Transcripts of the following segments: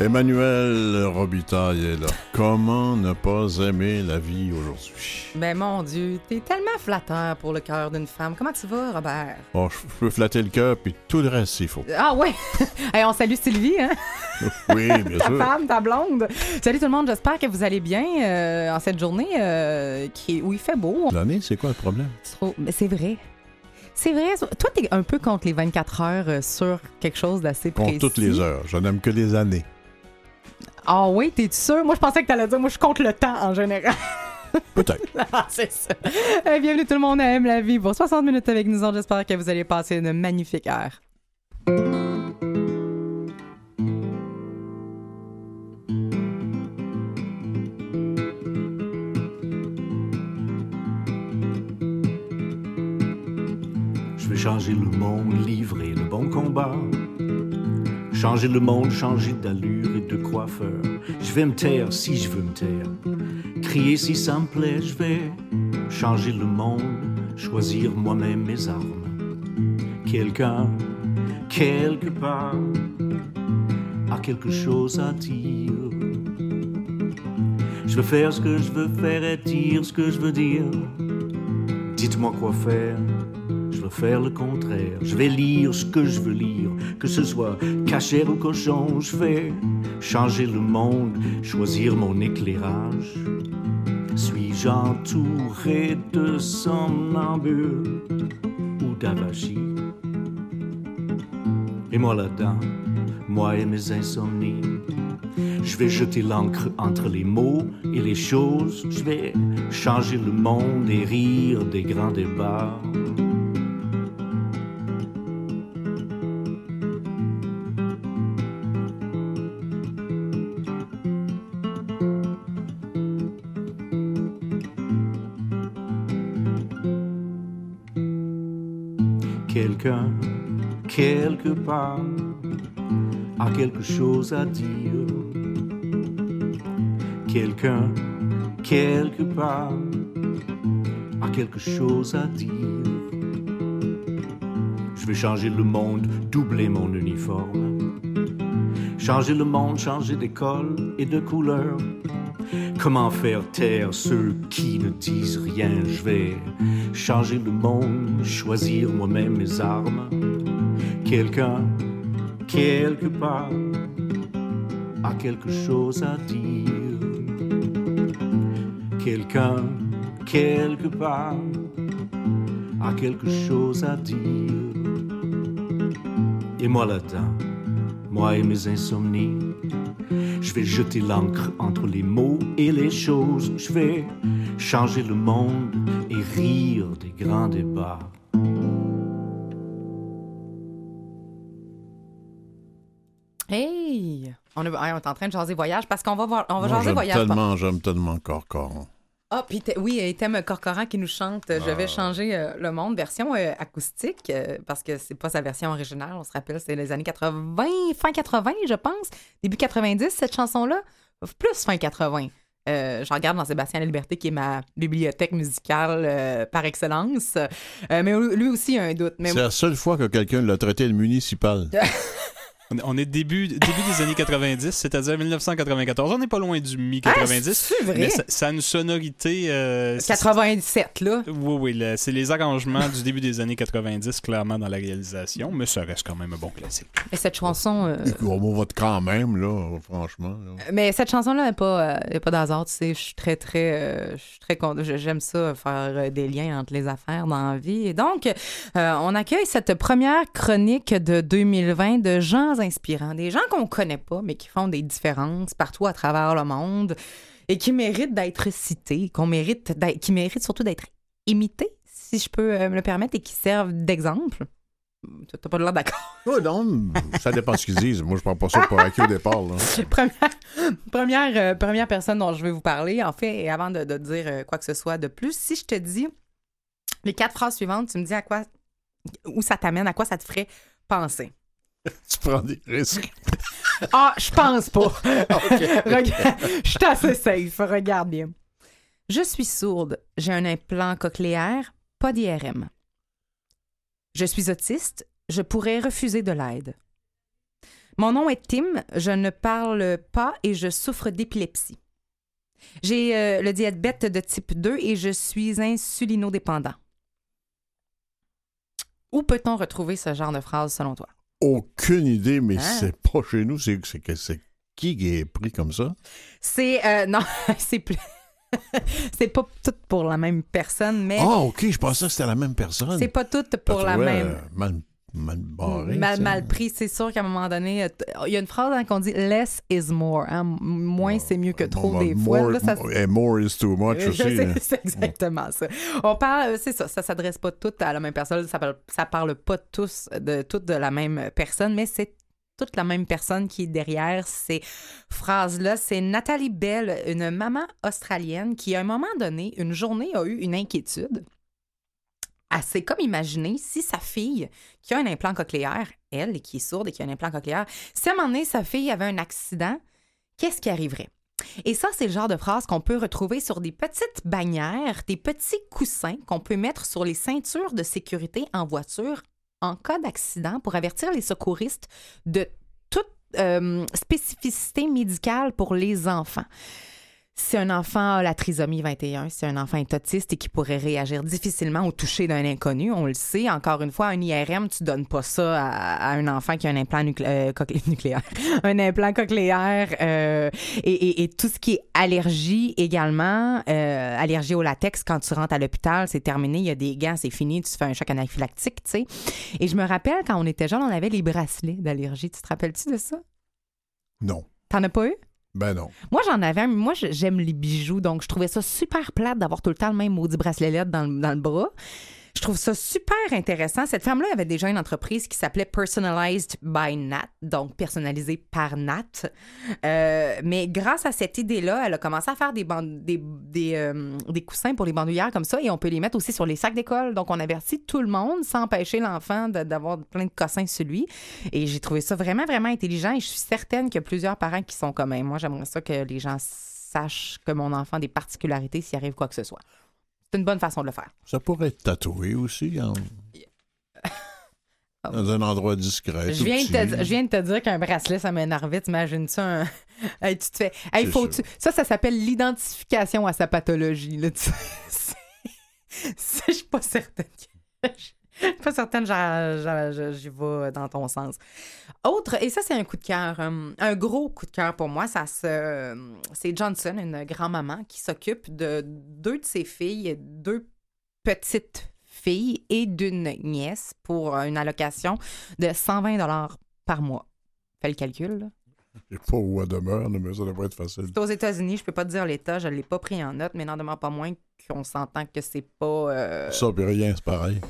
Emmanuel Robitaille est là. Comment ne pas aimer la vie aujourd'hui? Ben mon Dieu, t'es tellement flatteur pour le cœur d'une femme. Comment tu vas, Robert? Oh, je peux flatter le cœur, puis tout le reste, s'il faut. Ah ouais! hey, on salue Sylvie, hein? Oui, bien ta sûr. femme, ta blonde. Salut tout le monde, j'espère que vous allez bien euh, en cette journée euh, qui, où il fait beau. L'année, c'est quoi le problème? Trop- Mais c'est vrai. C'est vrai. Toi, t'es un peu contre les 24 heures euh, sur quelque chose d'assez Contre précis. toutes les heures. Je n'aime que les années. Ah oui, t'es sûr? Moi, je pensais que t'allais dire, moi, je compte le temps en général. Peut-être. Ah, c'est ça. Euh, bienvenue tout le monde à Aime la vie pour 60 minutes avec nous. J'espère que vous allez passer une magnifique heure. Je vais changer le monde, livrer le bon combat. Changer le monde, changer d'allure et de coiffeur. Je vais me taire si je veux me taire. Crier si ça me plaît, je vais changer le monde, choisir moi-même mes armes. Quelqu'un, quelque part, a quelque chose à dire. Je veux faire ce que je veux faire et dire ce que je veux dire. Dites-moi quoi faire. Faire le contraire. Je vais lire ce que je veux lire, que ce soit cachère ou cochon. Je vais changer le monde, choisir mon éclairage. Suis-je entouré de somnambules ou d'avachis? Et moi là-dedans, moi et mes insomnies. Je vais jeter l'encre entre les mots et les choses. Je vais changer le monde et rire des grands débats. A quelque chose à dire. Quelqu'un, quelque part, a quelque chose à dire. Je vais changer le monde, doubler mon uniforme. Changer le monde, changer d'école et de couleur. Comment faire taire ceux qui ne disent rien? Je vais changer le monde, choisir moi-même mes armes. Quelqu'un, quelque part, a quelque chose à dire. Quelqu'un, quelque part, a quelque chose à dire. Et moi là-dedans, moi et mes insomnies, je vais jeter l'encre entre les mots et les choses. Je vais changer le monde et rire des grands débats. Hey! On, est- hey, on est en train de jaser voyage parce qu'on va, voir, on va Moi, jaser j'aime voyage. tellement, j'aime tellement Corcoran. Ah, puis oui, et thème Corcoran qui nous chante euh, Je vais changer euh, le monde, version euh, acoustique, euh, parce que c'est pas sa version originale, on se rappelle, c'est les années 80, fin 80, je pense, début 90, cette chanson-là, plus fin 80. Euh, je regarde dans Sébastien La Liberté, qui est ma bibliothèque musicale euh, par excellence. Euh, mais lui aussi a un doute. Mais C'est la seule fois que quelqu'un l'a traité le municipal. On est- début, début des années 90, c'est-à-dire 1994. On n'est pas loin du Ah, mi-90. c'est vrai? mais ça, ça a une sonorité. euh, c'est- 87, là. Oui, oui, c'est les arrangements du début des années 90, clairement, dans la réalisation, mais ça reste quand même un bon classique. Et cette chanson. euh, On va quand même, là, franchement. là. Mais cette chanson-là n'est pas, euh, pas d'hasard, tu sais. Je suis très, très. euh, je suis très J'aime ça, faire euh, des liens entre les affaires dans la vie. Et donc, euh, on accueille cette première chronique de 2020 de gens inspirants. Des gens qu'on connaît pas, mais qui font des différences partout à travers le monde et qui méritent d'être cités, qu'on mérite qui méritent surtout d'être imités, si je peux euh, me le permettre, et qui servent d'exemple. T'as pas de l'air d'accord. Ouais, non, ça dépend de ce qu'ils disent. Moi, je prends pas ça pour acquis au départ. Là. première, première, euh, première personne dont je vais vous parler, en fait, et avant de, de dire euh, quoi que ce soit de plus, si je te dis les quatre phrases suivantes, tu me dis à quoi, où ça t'amène, à quoi ça te ferait penser. tu prends des risques. Ah, je pense pas. Je suis assez safe, regarde bien. Je suis sourde, j'ai un implant cochléaire, pas d'IRM. Je suis autiste, je pourrais refuser de l'aide. Mon nom est Tim, je ne parle pas et je souffre d'épilepsie. J'ai euh, le diabète de type 2 et je suis insulinodépendant. Où peut-on retrouver ce genre de phrase selon toi? Aucune idée, mais Ah. c'est pas chez nous. C'est c'est que- c'est qui qui est pris comme ça? C'est. euh, non, c'est plus. c'est pas tout pour la même personne, mais Ah, OK, je pensais que c'était la même personne. c'est pas tout pour Je la même. euh, mal, mal barré. mal, pris, c'est sûr qu'à un moment donné, euh, il y a une phrase hein, qu'on dit less is more. hein. Moins c'est mieux que trop Bon, des bon, fois. Là, ça- and more is too much aussi. hein. c'est exactement ça. On parle, euh, c'est ça, ça s'adresse pas toutes à la même personne, ça parle, ça parle pas tous de toutes de la même personne, mais c'est toute la même personne qui est derrière ces phrases-là. C'est Nathalie Bell, une maman australienne qui, à un moment donné, une journée, a eu une inquiétude. Elle s'est comme imaginé si sa fille, qui a un implant cochléaire, elle, qui est sourde et qui a un implant cochléaire, si à un moment donné, sa fille avait un accident, qu'est-ce qui arriverait? Et ça, c'est le genre de phrase qu'on peut retrouver sur des petites bannières, des petits coussins qu'on peut mettre sur les ceintures de sécurité en voiture en cas d'accident pour avertir les secouristes de toute euh, spécificité médicale pour les enfants. Si un enfant a la trisomie 21, si un enfant est autiste et qui pourrait réagir difficilement au toucher d'un inconnu, on le sait, encore une fois, un IRM, tu donnes pas ça à, à un enfant qui a un implant nuclé- euh, nucléaire, un implant cochléaire euh, et, et- et tout ce qui est allergie également, euh, allergie au latex, quand tu rentres à l'hôpital, c'est terminé, il y a des gants, c'est fini, tu fais un choc anaphylactique, tu sais. Et je me rappelle, quand on était jeune, on avait les bracelets d'allergie. Tu te rappelles-tu de ça? Non. T'en as pas eu? Ben non. Moi, j'en avais un, moi, j'aime les bijoux, donc je trouvais ça super plate d'avoir tout le temps le même maudit bracelet dans, dans le bras. Je trouve ça super intéressant. Cette femme-là avait déjà une entreprise qui s'appelait Personalized by Nat, donc personnalisé par Nat. Euh, mais grâce à cette idée-là, elle a commencé à faire des, euh, des coussins pour les bandoulières comme ça et on peut les mettre aussi sur les sacs d'école. Donc, on avertit tout le monde sans empêcher l'enfant d'avoir plein de cossins sur lui. Et j'ai trouvé ça vraiment, vraiment intelligent et je suis certaine qu'il y a plusieurs parents qui sont comme moi. J'aimerais ça que les gens sachent que mon enfant a des particularités s'il arrive quoi que ce soit. C'est une bonne façon de le faire. Ça pourrait être tatoué aussi en- dans un endroit discret. Je viens, de te, je viens de te dire qu'un bracelet, ça m'énervait. T'imagines-tu un... Hey, tu te fais... Hey, C'est faut sûr. tu- Ça, ça s'appelle l'identification à sa pathologie. Là, tu c'est- Je suis pas certaine. que- pas certaine, j'y vais dans ton sens. Autre, et ça, c'est un coup de cœur, euh, un gros coup de cœur pour moi. Ça se, c'est Johnson, une grand-maman, qui s'occupe de deux de ses filles, deux petites filles et d'une nièce pour une allocation de 120 dollars par mois. Fais le calcul. là. Je sais pas où elle demeure, mais ça devrait être facile. C'est aux États-Unis, je peux pas te dire l'État, je l'ai pas pris en note, mais n'en demeure pas moins qu'on s'entend que c'est pas. euh, Ça, puis rien, c'est pareil.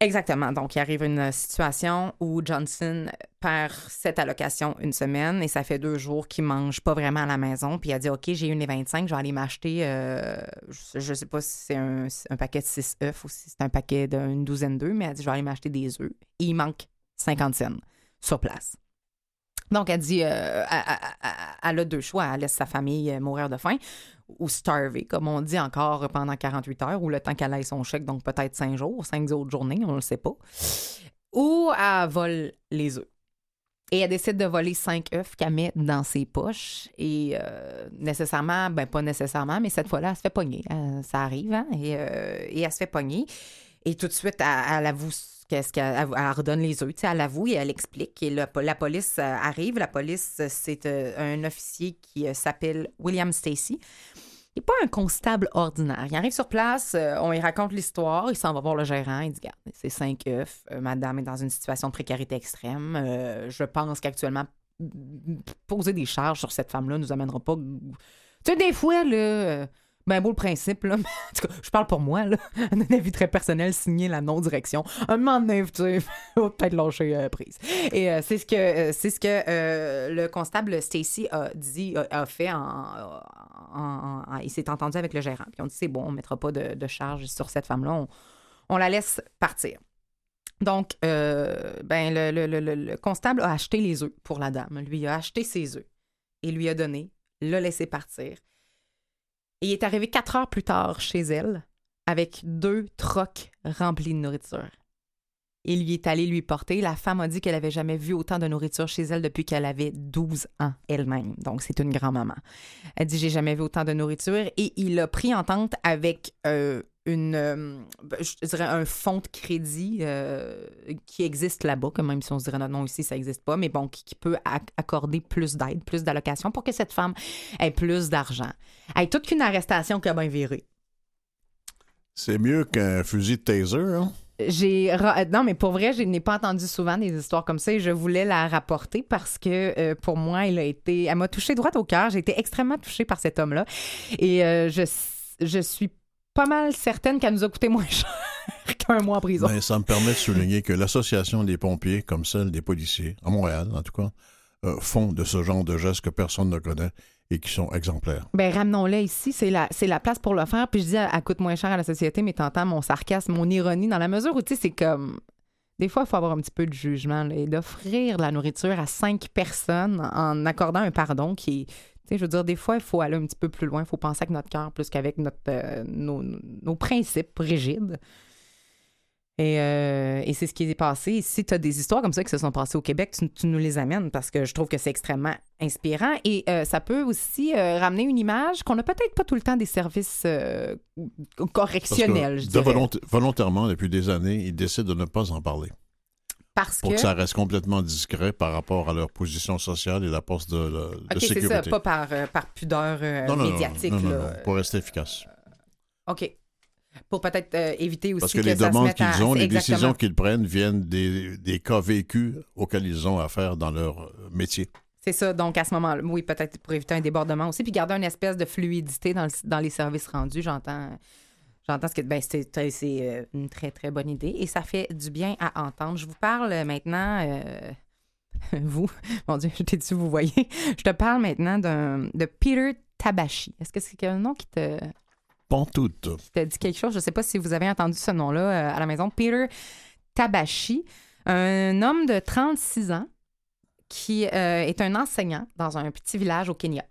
Exactement. Donc, il arrive une situation où Johnson perd cette allocation une semaine et ça fait deux jours qu'il mange pas vraiment à la maison. Puis il a dit OK, j'ai une et 25, je vais aller m'acheter, euh, je, sais pas si c'est un, paquet de 6 œufs ou si c'est un paquet d'une douzaine d'œufs, mais elle dit je vais aller m'acheter des œufs. Et il manque 50 cents sur place. Donc, elle dit, euh, elle, a deux choix. Elle laisse sa famille mourir de faim ou starver, comme on dit encore pendant 48 heures, ou le temps qu'elle aille son chèque, donc peut-être 5 jours, 5 autres journées, on ne le sait pas. Ou elle vole les œufs. Et elle décide de voler 5 œufs qu'elle met dans ses poches. Et euh, nécessairement, ben pas nécessairement, mais cette fois-là, elle se fait pogner. Euh, ça arrive, hein? Et, euh, et elle se fait pogner. Et tout de suite, elle, elle avoue qu'est-ce redonne les œufs. Elle avoue et elle explique. Et le- la police euh, arrive. La police, euh, c'est euh, un officier qui s'appelle William Stacy. Il n'est pas un constable ordinaire. Il arrive sur place, on lui raconte l'histoire, il s'en va voir le gérant, il dit Garde, c'est cinq œufs, madame est dans une situation de précarité extrême. Je pense qu'actuellement, poser des charges sur cette femme-là nous amènera pas. Tu sais, des fois, là. Ben beau le principe, là. en tout cas, je parle pour moi, là. Un avis très personnel, signer la non-direction. Un moment donné, peut-être lâcher euh, prise. Et euh, c'est ce que, euh, ce que le constable Stacy a dit, a, fait en, en- Il s'est entendu avec le gérant. Puis on dit c'est bon, on ne mettra pas de, charge sur cette femme-là. On, on la laisse partir. Donc, euh, ben, le, le- le- le- le constable a acheté les œufs pour la dame. Lui a acheté ses œufs et lui a donné, l'a laissé partir. Il est arrivé quatre heures plus tard chez elle avec deux trocs remplis de nourriture. et lui est allé lui porter. La femme a dit qu'elle avait jamais vu autant de nourriture chez elle depuis qu'elle avait 12 ans elle-même. Donc, c'est une grand-maman. Elle dit J'ai jamais vu autant de nourriture. Et il a pris entente avec euh, une, euh, ben, je dirais un fonds de crédit euh, qui existe là-bas, quand même si on se dirait non, ici, ça n'existe pas, mais bon, qui, qui peut ac- accorder plus d'aide, plus d'allocations pour que cette femme ait plus d'argent. Hey, toute qu'une arrestation qui a bien viré. C'est mieux qu'un fusil de taser, hein? J'ai ra- non mais pour vrai, je n'ai pas entendu souvent des histoires comme ça et je voulais la rapporter parce que euh, pour moi, elle a été elle m'a touchée droite au cœur, j'ai été extrêmement touchée par cet homme-là et euh, je je suis pas mal certaine qu'elle nous a coûté moins cher qu'un mois en prison. Ben, ça me permet de souligner que l'Association des pompiers, comme celle des policiers, à Montréal en tout cas, euh, font de ce genre de gestes que personne ne connaît et qui sont exemplaires. Ben ramenons-le ici, c'est la, c'est la place pour le faire. Puis je dis, elle, elle coûte moins cher à la société, mais t'entends mon sarcasme, mon ironie, dans la mesure où, tu sais, c'est comme... Des fois, il faut avoir un petit peu de jugement là, et d'offrir de la nourriture à cinq personnes en accordant un pardon qui est... Je veux dire, des fois, il faut aller un petit peu plus loin. Il faut penser avec notre cœur plus qu'avec notre, euh, nos, nos principes rigides. Et, euh, et c'est ce qui est passé. Et si tu as des histoires comme ça qui se sont passées au Québec, tu, tu nous les amènes parce que je trouve que c'est extrêmement inspirant. Et euh, ça peut aussi euh, ramener une image qu'on n'a peut-être pas tout le temps des services Parce correctionnels, que je de dirais. volont- volontairement, depuis des années, ils décident de ne pas en parler Parce pour que... que ça reste complètement discret par rapport à leur position sociale et la poste de, de- de OK, c'est sécurité. ça, pas par, euh, par pudeur euh, non, non, médiatique. non, non, là. non, pour rester efficace. OK. Pour peut-être euh, éviter aussi Parce que, que les ça demandes à- qu'ils ont, les Exactement. décisions qu'ils prennent viennent des, des cas vécus auxquels ils ont affaire dans leur euh, métier. C'est ça. Donc, à ce moment-là, oui, peut-être pour éviter un débordement aussi, puis garder une espèce de fluidité dans, le- dans les services rendus. J'entends. J'entends ce que. Ben, c'est c'est, euh, une très, très bonne idée et ça fait du bien à entendre. Je vous parle maintenant. euh, vous, mon Dieu, je t'ai dit, vous voyez. Je te parle maintenant de Peter Tabashi. Est-ce que c'est un nom qui te, Pantoute. qui te dit quelque chose? Je ne sais pas si vous avez entendu ce nom-là euh, à la maison. Peter Tabashi, un homme de 36 ans qui euh, est un enseignant dans un petit village au Kenya.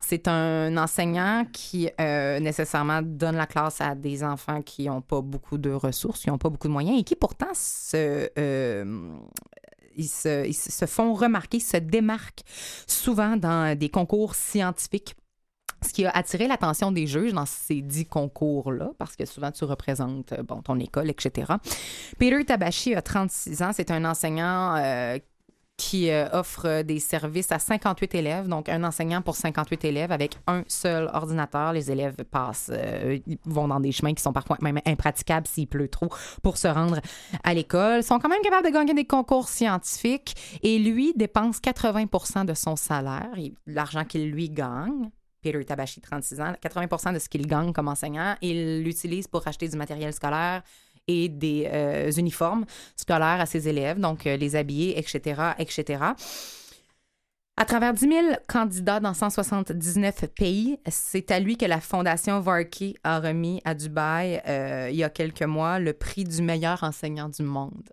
C'est un enseignant qui euh, nécessairement donne la classe à des enfants qui n'ont pas beaucoup de ressources, qui n'ont pas beaucoup de moyens et qui pourtant se, euh, se, se font remarquer, se démarquent souvent dans des concours scientifiques. Ce qui a attiré l'attention des juges dans ces dix concours-là, parce que souvent tu représentes bon, ton école, etc. Peter Tabashi a 36 ans. C'est un enseignant euh, qui euh, offre des services à 58 élèves, donc un enseignant pour 58 élèves avec un seul ordinateur. Les élèves passent, euh, vont dans des chemins qui sont parfois même impraticables s'il pleut trop pour se rendre à l'école. Ils sont quand même capables de gagner des concours scientifiques et lui dépense 80% de son salaire, l'argent qu'il lui gagne. Peter Tabashi, 36 ans, 80% de ce qu'il gagne comme enseignant, il l'utilise pour acheter du matériel scolaire et des euh, uniformes scolaires à ses élèves, donc euh, les habiller, etc., etc. À travers 10 000 candidats dans 179 pays, c'est à lui que la Fondation Varkey a remis à Dubaï, euh, il y a quelques mois, le prix du meilleur enseignant du monde.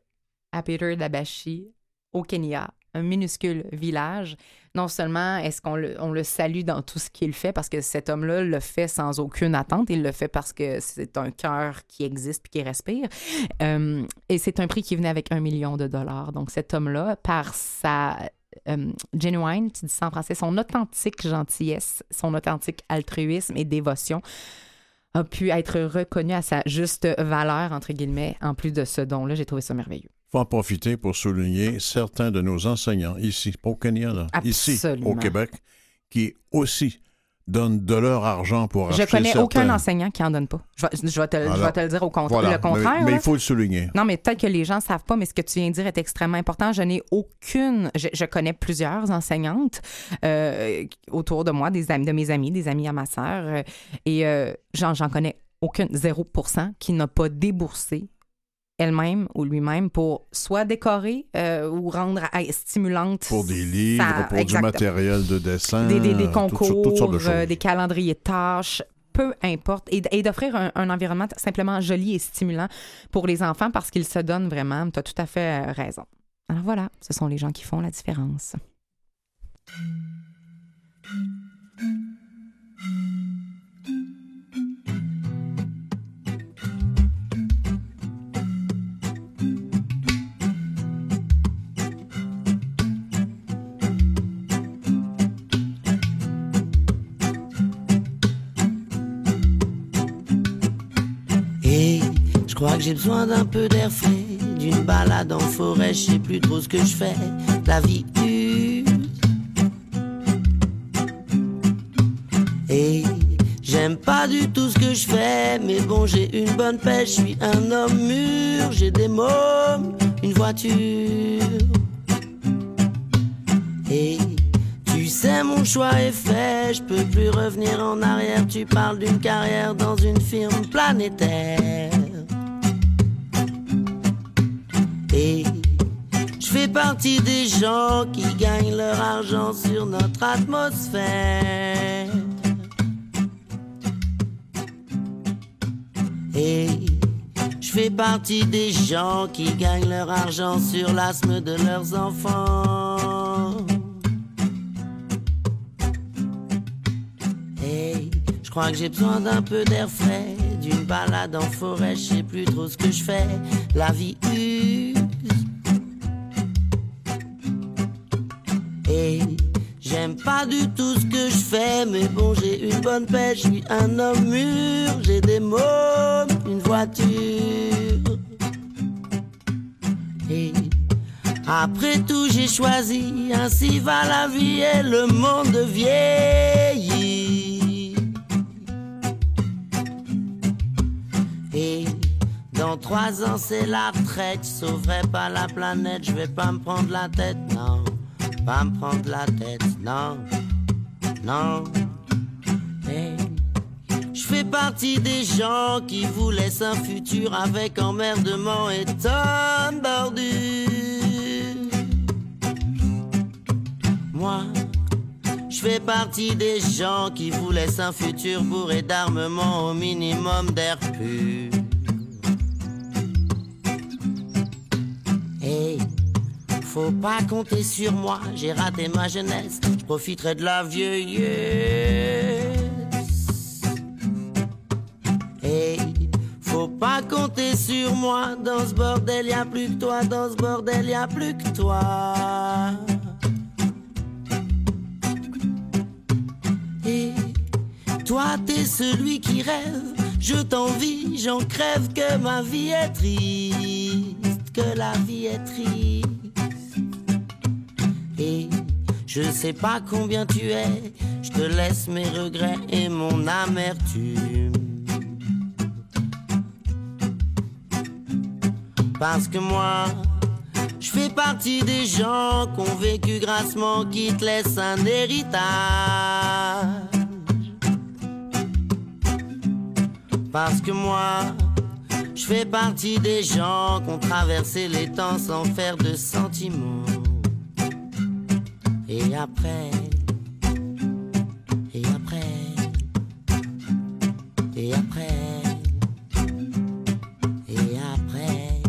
À Peter Dabashi, au Kenya, un minuscule village. Non seulement est-ce qu'on le, salue dans tout ce qu'il fait, parce que cet homme-là le fait sans aucune attente, il le fait parce que c'est un cœur qui existe puis qui respire. Euh, et c'est un prix qui venait avec un million de dollars. Donc cet homme-là, par sa euh, genuine, tu dis ça en français, son authentique gentillesse, son authentique altruisme et dévotion a pu être reconnu à sa juste valeur, entre guillemets, en plus de ce don-là. J'ai trouvé ça merveilleux. Faut en profiter pour souligner certains de nos enseignants ici, au Kenya, là, ici, au Québec, qui aussi donnent de leur argent pour Je acheter connais certains... aucun enseignant qui en donne pas. Je vais, je vais te, je Alors, vais te le dire au contra- Voilà. le contraire. mais, il faut le souligner. Non, mais peut-être que les gens ne savent pas, mais ce que tu viens de dire est extrêmement important. Je n'ai aucune. Je, je connais plusieurs enseignantes euh, autour de moi, des amis, de mes amis, des amis à ma sœur, euh, et euh, j'en, j'en connais aucune, 0% qui n'a pas déboursé elle-même ou lui-même pour soit décorer euh, ou rendre à- stimulante Pour des livres, sa- pour du matériel de dessin, des, des- des toutes concours, sortes- toutes sortes de euh, choses. des calendriers de tâches, peu importe, et, et d'offrir un, un environnement simplement joli et stimulant pour les enfants parce qu'ils se donnent vraiment. Tu as tout à fait euh, raison. Alors voilà, ce sont les gens qui font la différence. Crois que j'ai besoin d'un peu d'air frais, d'une balade en forêt, je sais plus trop ce que je fais. La vie use. Et j'aime pas du tout ce que je fais, mais bon, j'ai une bonne pêche, je suis un homme mûr, j'ai des mômes, une voiture. Et tu sais, mon choix est fait, je peux plus revenir en arrière. Tu parles d'une carrière dans une firme planétaire. Je fais partie des gens qui gagnent leur argent sur notre atmosphère. Je fais partie des gens qui gagnent leur argent sur l'asthme de leurs enfants. Je crois que j'ai besoin d'un peu d'air frais, d'une balade en forêt, je sais plus trop ce que je fais. La vie use. J'aime pas du tout ce que je fais, mais bon, j'ai une bonne pêche, je suis un homme mûr, j'ai des mômes, une voiture. Et après tout, j'ai choisi, ainsi va la vie et le monde vieillit. Et dans trois ans, c'est la retraite, je sauverai pas la planète, je vais pas me prendre la tête, non, pas me prendre la tête, non, non. Je fais partie des gens qui vous laissent un futur avec emmerdement et tonne bordure. Moi, je fais partie des gens qui vous laissent un futur bourré d'armement au minimum d'air pur. Faut pas compter sur moi, j'ai raté ma jeunesse, je profiterai de la vieillesse. Hey, faut pas compter sur moi, dans ce bordel y a plus que toi, dans ce bordel y a plus que toi. Et toi t'es celui qui rêve, je t'envie, j'en crève que ma vie est triste, que la vie est triste. Je sais pas combien tu es, je te laisse mes regrets et mon amertume. Parce que moi, je fais partie des gens qui ont vécu grassement, qui te laissent un héritage. Parce que moi, je fais partie des gens qui ont traversé les temps sans faire de sentiments. Et après, et après, et après, et après.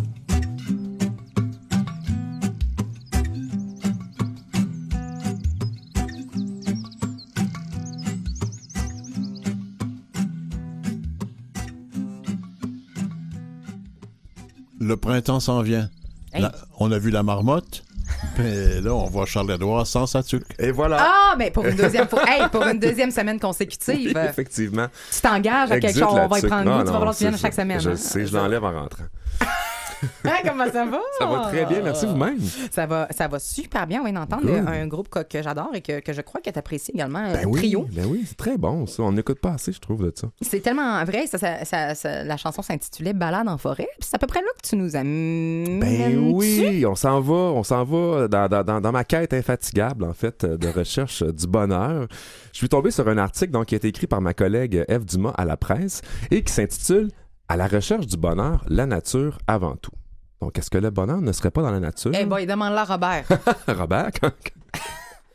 Le printemps s'en vient. Hey. On a vu la marmotte, mais là, on voit Charles-Édouard sans sa tuque. Et voilà. Ah, mais pour une deuxième fois. Hey, pour une deuxième semaine consécutive. effectivement. tu t'engages à quelque chose, on va y prendre Non, goût, tu vas falloir que tu viennes chaque semaine. Je hein. sais, je l'enlève en rentrant. Hein, comment ça va? Ça va très bien, merci vous-même. Ça va, ça va super bien, oui, d'entendre un groupe que, que j'adore et que, que je crois que tu apprécies également, Ben euh, oui, Trio. ben oui, c'est très bon ça. On n'écoute pas assez, je trouve, de ça. C'est tellement vrai, ça, ça- ça- ça- la chanson s'intitulait Balade en forêt. C'est à peu près là que tu nous amènes. Ben oui, on s'en va, on s'en va dans, dans- dans- dans ma quête infatigable, en fait, de recherche du bonheur. Je suis tombé sur un article donc, qui a été écrit par ma collègue Eve Dumas à la presse et qui s'intitule À la recherche du bonheur, la nature avant tout. Donc, est-ce que le bonheur ne serait pas dans la nature? Eh boy, demande-la à Robert. Robert, quand-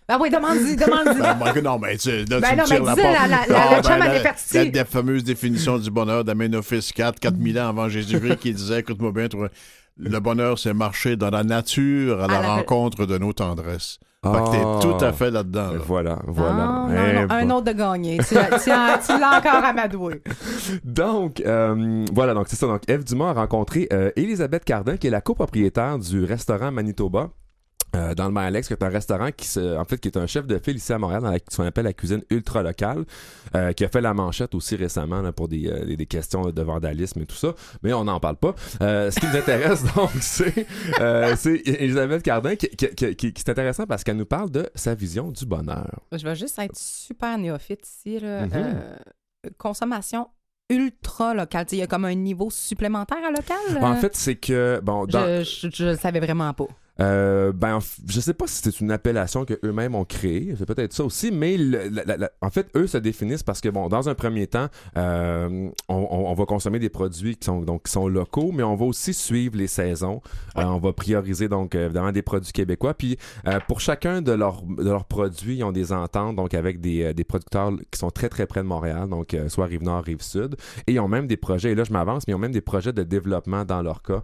ben oui, demande-y, demande-y. Ah, Marc, non, mais tu, là, Ben tu non, me tires mais la la- la- la- Ah, ben, la-. La, la fameuse définition du bonheur d'Amenophis 4, 4000 ans avant Jésus-Christ, qui disait, écoute-moi bien, toi, le bonheur, c'est marcher dans la nature à la, À la- rencontre de nos tendresses. Fait que t'es Ah. tout à fait là-dedans. là. Voilà, voilà. Non, non, Eh un autre de gagné. Tu l'as tu l'as- tu l'as encore amadoué. Donc, euh, voilà, donc c'est ça. Donc, Eve Dumas a rencontré euh, Elisabeth Cardin, qui est la copropriétaire du restaurant Manitoba. Euh, dans le Malex, qui est un restaurant qui se, en fait, qui est un chef de file ici à Montréal, dans la, qu'on appelle la cuisine ultra locale, euh, qui a fait la manchette aussi récemment là, pour des, euh, des, questions de vandalisme et tout ça, mais on n'en parle pas. Ce qui nous intéresse donc, c'est c'est Elisabeth Cardin qui, qui, qui, qui- qui est intéressant parce qu'elle nous parle de sa vision du bonheur. Je vais juste être super néophyte ici. Là. Mhm. Consommation ultra sais, Il y a comme un niveau supplémentaire à local. En fait, c'est que bon, dans, je, je, je le savais vraiment pas. Euh, ben, je sais pas si c'est une appellation que eux-mêmes ont créée, c'est peut-être ça aussi, mais le- la- la- la- en fait, eux se définissent parce que bon, dans un premier temps, euh, on, on- on va consommer des produits qui sont donc qui sont locaux, mais on va aussi suivre les saisons. Euh, on va prioriser donc évidemment des produits québécois. Puis pour chacun de leurs de leurs produits, ils ont des ententes donc avec des, des producteurs qui sont très très près de Montréal, donc soit rive nord, rive sud, et ils ont même des projets. Et là, je m'avance, mais ils ont même des projets de développement dans leur cas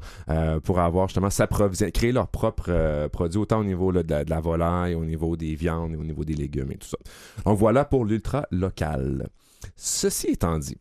pour avoir justement s'approvisionner, créer leurs propres euh, produits, autant au niveau de, la, volaille, au niveau des viandes au niveau des légumes et tout ça. Donc voilà pour l'ultra local. Ceci étant dit,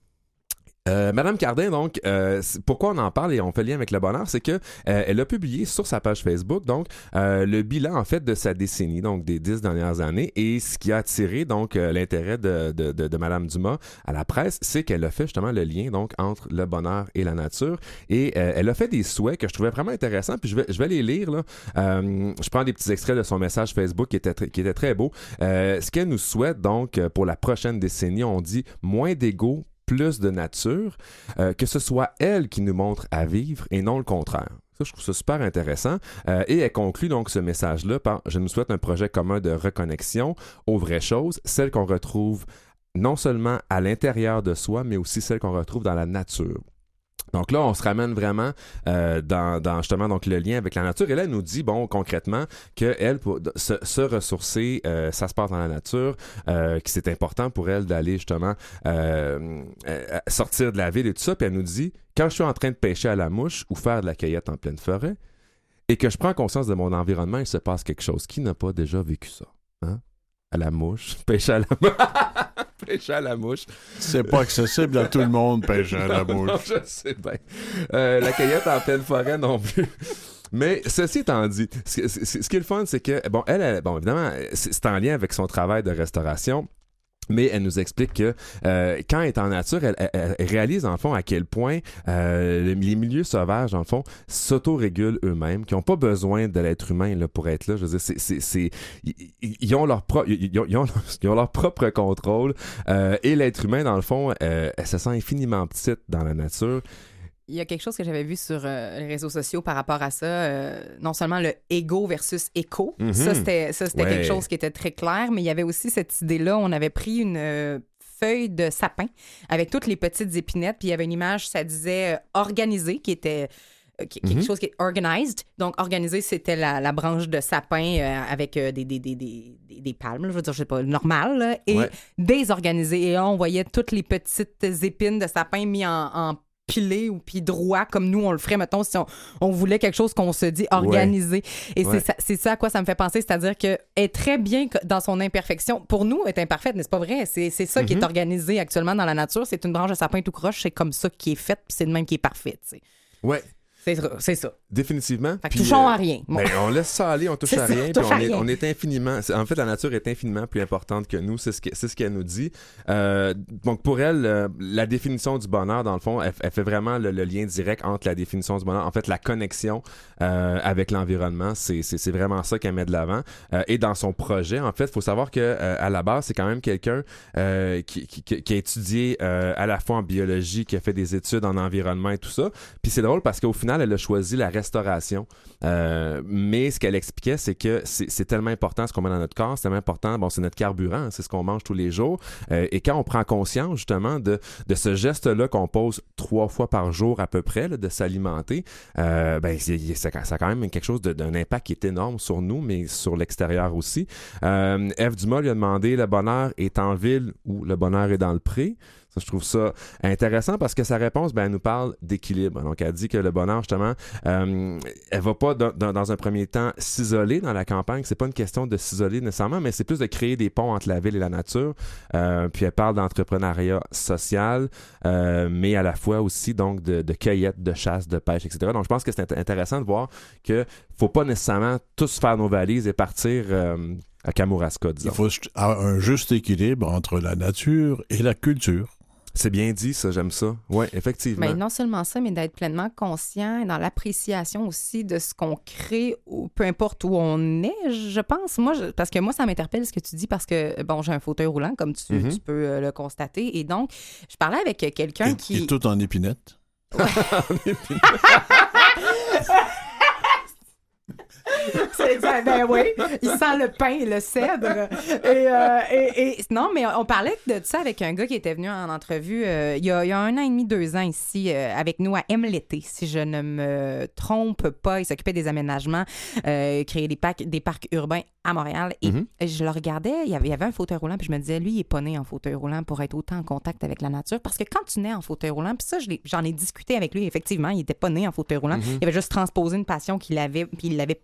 euh, Madame Cardin, donc, euh, pourquoi on en parle et on fait lien avec le bonheur, c'est que euh, elle a publié sur sa page Facebook donc euh, le bilan en fait de sa décennie, donc des dix dernières années, et ce qui a attiré donc euh, l'intérêt de, de, de, de Madame Dumas à la presse, c'est qu'elle a fait justement le lien donc entre le bonheur et la nature, et euh, elle a fait des souhaits que je trouvais vraiment intéressants, puis je vais je vais les lire là. Je prends des petits extraits de son message Facebook qui était qui était très beau. Ce qu'elle nous souhaite donc pour la prochaine décennie, on dit moins d'ego, plus de nature, euh, que ce soit elle qui nous montre à vivre et non le contraire. Ça, je trouve ça super intéressant. Euh, et elle conclut donc ce message-là par Je nous souhaite un projet commun de reconnexion aux vraies choses, celles qu'on retrouve non seulement à l'intérieur de soi, mais aussi celles qu'on retrouve dans la nature. Donc là, on se ramène vraiment euh, dans, justement donc le lien avec la nature. Et là, elle nous dit, bon, concrètement, que elle, se, ressourcer, euh, ça se passe dans la nature, euh, que c'est important pour elle d'aller justement sortir de la ville et tout ça. Puis elle nous dit, quand je suis en train de pêcher à la mouche ou faire de la cueillette en pleine forêt, et que je prends conscience de mon environnement, il se passe quelque chose. Qui n'a pas déjà vécu ça? Hein? À la mouche, pêcher à la mouche. Pêcher à la mouche. C'est pas accessible à tout le monde, pêcher à la Non, bouche. je sais bien. Euh, la cueillette en pleine forêt non plus. Mais ceci étant dit, ce, ce- ce qui est le fun, c'est que, bon, elle, elle- bon, évidemment, c'est en lien avec son travail de restauration. Mais elle nous explique que euh, quand elle est en nature, elle, elle- elle réalise en fond à quel point euh, les milieux sauvages, en fond, s'autorégulent eux-mêmes, qui n'ont pas besoin de l'être humain là, pour être là. Je veux dire, c'est, ils, ont leur ont leur propre contrôle. euh, et l'être humain, dans le fond, euh, elle se sent infiniment petite dans la nature. Il y a quelque chose que j'avais vu sur euh, les réseaux sociaux par rapport à ça. euh, non seulement le ego versus éco. Mhm. Ça, c'était ça, c'était Ouais. quelque chose qui était très clair, mais il y avait aussi cette idée-là. On avait pris une euh, feuille de sapin avec toutes les petites épinettes, puis il y avait une image, ça disait organisé, qui était quelque Mhm. chose qui est organized. Donc, organisé, c'était la, la branche de sapin euh, avec euh, des, des, des, des, palmes, là, je veux dire, je sais pas, normal, là, et Ouais. désorganisé. Et là, on voyait toutes les petites épines de sapin mis en, en pilé ou puis droit comme nous on le ferait mettons si on, on voulait quelque chose qu'on se dit organisé et Ouais. c'est ça c'est ça à quoi ça me fait penser c'est-à-dire que est très bien dans son imperfection pour nous est imparfaite c'est pas vrai? C'est c'est ça qui Mhm. est organisé actuellement dans la nature c'est une branche de sapin tout croche c'est comme ça qui est faite puis c'est de même qui est parfaite tu sais. Ouais, c'est ça définitivement. fait que Puis, touchons euh, à rien Bon. Ben, on laisse ça aller, on touche à ça, rien, touche puis à on est, rien. on est infiniment. En fait, la nature est infiniment plus importante que nous, c'est ce que- c'est ce qu'elle nous dit. Euh, donc pour elle, euh, la définition du bonheur, dans le fond, elle, elle fait vraiment le, le lien direct entre la définition du bonheur, en fait, la connexion avec l'environnement, c'est vraiment ça qu'elle met de l'avant. Et dans son projet, en fait, il faut savoir que à la base, c'est quand même quelqu'un qui, qui, qui- a étudié à la fois en biologie, qui a fait des études en environnement et tout ça. Puis c'est drôle parce qu'au final, elle a choisi la restauration. Euh, mais ce qu'elle expliquait, c'est que c'est tellement important ce qu'on met dans notre corps, c'est tellement important, bon, c'est notre carburant, c'est ce qu'on mange tous les jours. Euh, et quand on prend conscience justement de, de ce geste-là qu'on pose trois fois par jour à peu près, de s'alimenter, euh, ben, ça, ça a quand même quelque chose d'un impact qui est énorme sur nous, mais sur l'extérieur aussi. Eve Dumas lui a demandé le bonheur est en ville ou le bonheur est dans le pré? Je trouve ça intéressant parce que sa réponse, ben, elle nous parle d'équilibre. Donc, elle dit que le bonheur, justement, euh, elle va pas dans, un premier temps s'isoler dans la campagne. C'est pas une question de s'isoler nécessairement, mais c'est plus de créer des ponts entre la ville et la nature. Euh, puis elle parle d'entrepreneuriat social, euh, mais à la fois aussi donc de, de cueillette, de chasse, de pêche, etc. Donc, je pense que c'est int- intéressant de voir que faut pas nécessairement tous faire nos valises et partir euh, à Kamouraska, disons. Il faut un juste équilibre entre la nature et la culture. C'est bien dit, ça, j'aime ça. Oui, effectivement. Mais non seulement ça, mais d'être pleinement conscient et dans l'appréciation aussi de ce qu'on crée, ou peu importe où on est, je pense. Moi, je- parce que moi, ça m'interpelle ce que tu dis parce que, bon, j'ai un fauteuil roulant, comme tu, Mhm. tu peux euh, le constater. Et donc, je parlais avec quelqu'un qui. et tout en épinette. C'est. Ben oui, il sent le pain et le cèdre. Et, euh, et- et- non, mais on parlait de ça avec un gars qui était venu en entrevue euh, il, y a, il y a un an et demi, deux ans ici, euh, avec nous à M l'été, si je ne me trompe pas. Il s'occupait des aménagements, créer des parcs, des parcs urbains à Montréal. Et Mhm. je le regardais, il y, avait, il y avait un fauteuil roulant, puis je me disais, lui, il est pas né en fauteuil roulant pour être autant en contact avec la nature. Parce que quand tu nais en fauteuil roulant, puis ça, j'en ai discuté avec lui, effectivement, il était pas né en fauteuil roulant. Mhm. Il avait juste transposé une passion qu'il avait, puis il l'avait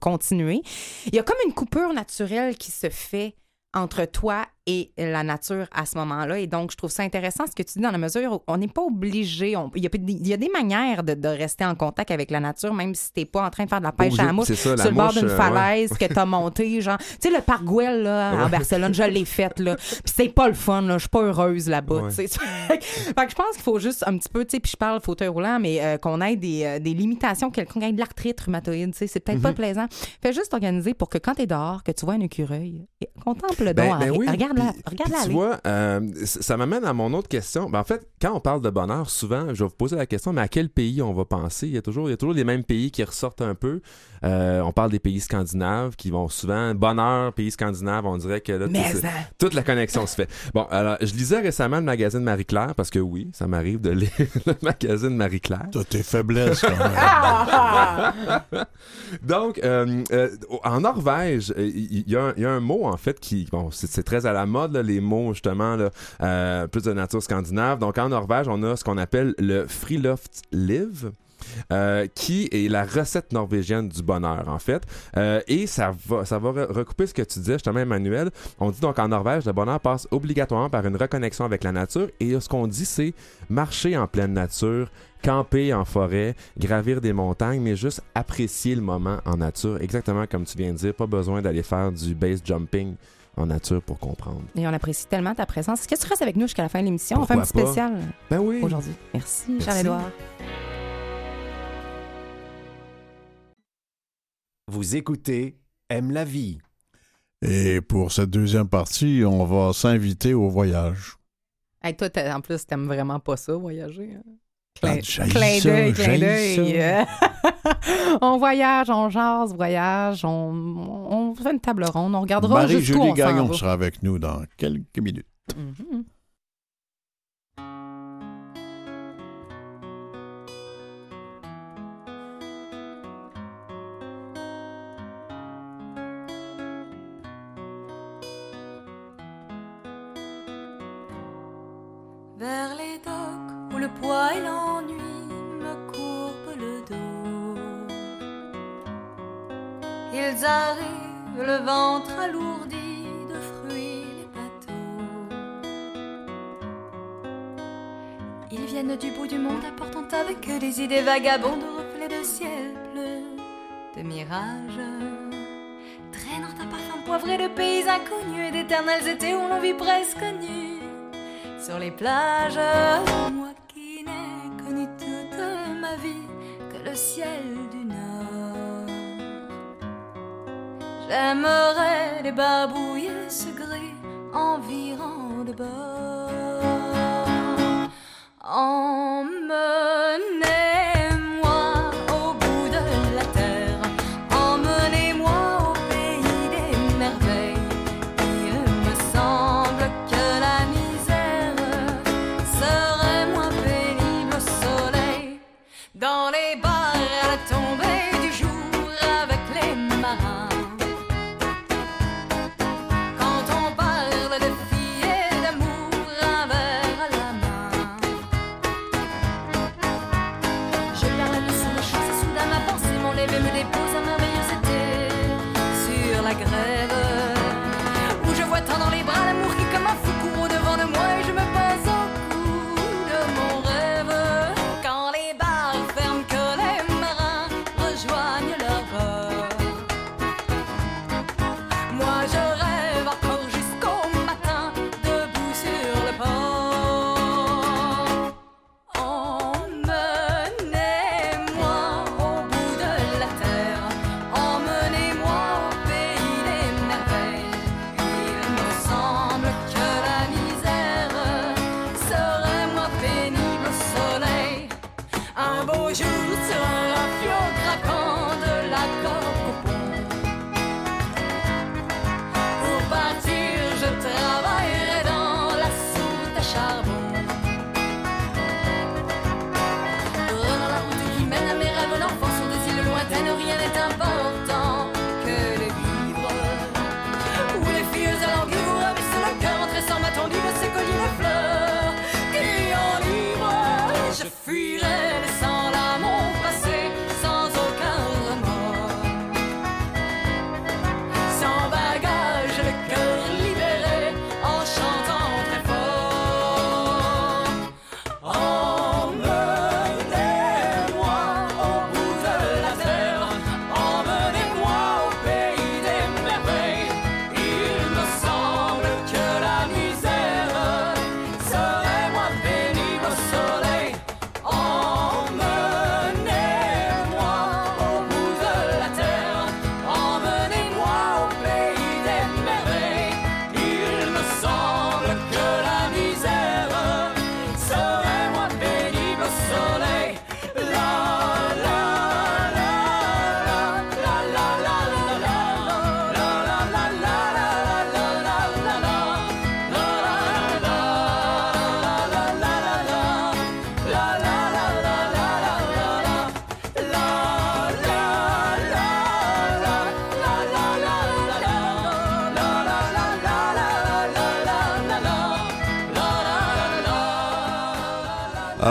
continué. Il y a comme une coupure naturelle qui se fait entre toi et la nature à ce moment-là. Et donc, je trouve ça intéressant ce que tu dis dans la mesure où on n'est pas obligé. on- il, y a, il y a des manières de, de rester en contact avec la nature, même si t'es pas en train de faire de la pêche à la mouche la sur le bord d'une euh, ouais. falaise que t'as monté. Genre, tu sais, le parc Güell, là, en Barcelone, je l'ai fait, là. Puis c'est pas le fun, là. Je suis pas heureuse là-bas, Ouais. fait que je pense qu'il faut juste un petit peu, tu sais, puis je parle fauteuil roulant, mais euh, qu'on ait des, euh, des limitations, quelqu'un ait de l'arthrite rhumatoïde, tu sais, c'est peut-être pas Mhm. plaisant. Fais juste organiser pour que quand t'es dehors, que tu vois un écureuil, et contemple le don, Ben, ben oui, regarde-la, regarde-la. Tu vois, euh, ça m'amène à mon autre question. Ben, en fait, quand on parle de bonheur, souvent, je vais vous poser la question, mais à quel pays on va penser? Il y a toujours, il y a toujours les mêmes pays qui ressortent un peu. Euh, on parle des pays scandinaves qui vont souvent, bonheur, pays scandinaves, on dirait que là, tout- toute la connexion se fait. Bon, alors, je lisais récemment le magazine Marie-Claire, parce que oui, ça m'arrive de lire le magazine Marie-Claire. T'as tes faiblesses, quand même. Donc, euh, euh, en Norvège, il y, a un- il y a un mot, en fait, qui, bon, c'est très à la mode, là, les mots, justement, là, euh, plus de nature scandinave. Donc, en Norvège, on a ce qu'on appelle le Friluftsliv. Euh, qui est la recette norvégienne du bonheur, en fait. Euh, et ça va, ça va re- recouper ce que tu disais, justement, Emmanuel. On dit donc en Norvège, le bonheur passe obligatoirement par une reconnexion avec la nature. Et ce qu'on dit, c'est marcher en pleine nature, camper en forêt, gravir des montagnes, mais juste apprécier le moment en nature. Exactement comme tu viens de dire, pas besoin d'aller faire du base jumping en nature pour comprendre. Et on apprécie tellement ta présence. Est-ce que tu restes avec nous jusqu'à la fin de l'émission? On fait un petit spécial Ben oui. aujourd'hui. Merci, Merci. Charles-Édouard. Vous écoutez Aime la vie. Et pour cette deuxième partie, on va s'inviter au voyage. Hey, toi, en plus, t'aimes vraiment pas ça, voyager. hein? Ah, Clin, d'œil, clin d'œil. on voyage, on jase, voyage, on, on fait une table ronde, on regardera Marie-Julie Gagnon sera avec nous dans quelques minutes. Mhm. Ils arrivent, le ventre alourdi de fruits les bateaux. Ils viennent du bout du monde apportant avec eux des idées vagabondes de reflets de ciel bleu, de mirages. Traînant un parfum poivré de pays inconnus et d'éternels étés où l'on vit presque nu sur les plages. Moi qui n'ai connu toute ma vie que le ciel du J'aimerais les barbouiller ce gris environ de bord.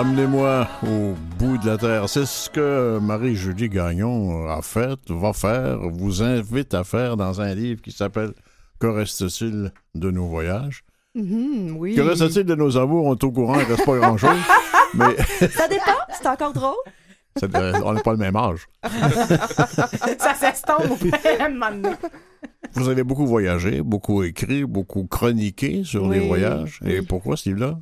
Amenez-moi au bout de la terre. C'est ce que Marie-Julie Gagnon a fait, va faire, vous invite à faire dans un livre qui s'appelle Que reste-t-il de nos voyages? Mhm, oui. Que reste-t-il de nos amours? On est au courant, il ne reste pas grand-chose. mais Ça dépend, c'est encore drôle. ça- on n'a pas le même âge. ça s'estompe. Vous avez beaucoup voyagé, beaucoup écrit, beaucoup chroniqué sur les voyages. Et oui. pourquoi ce livre-là?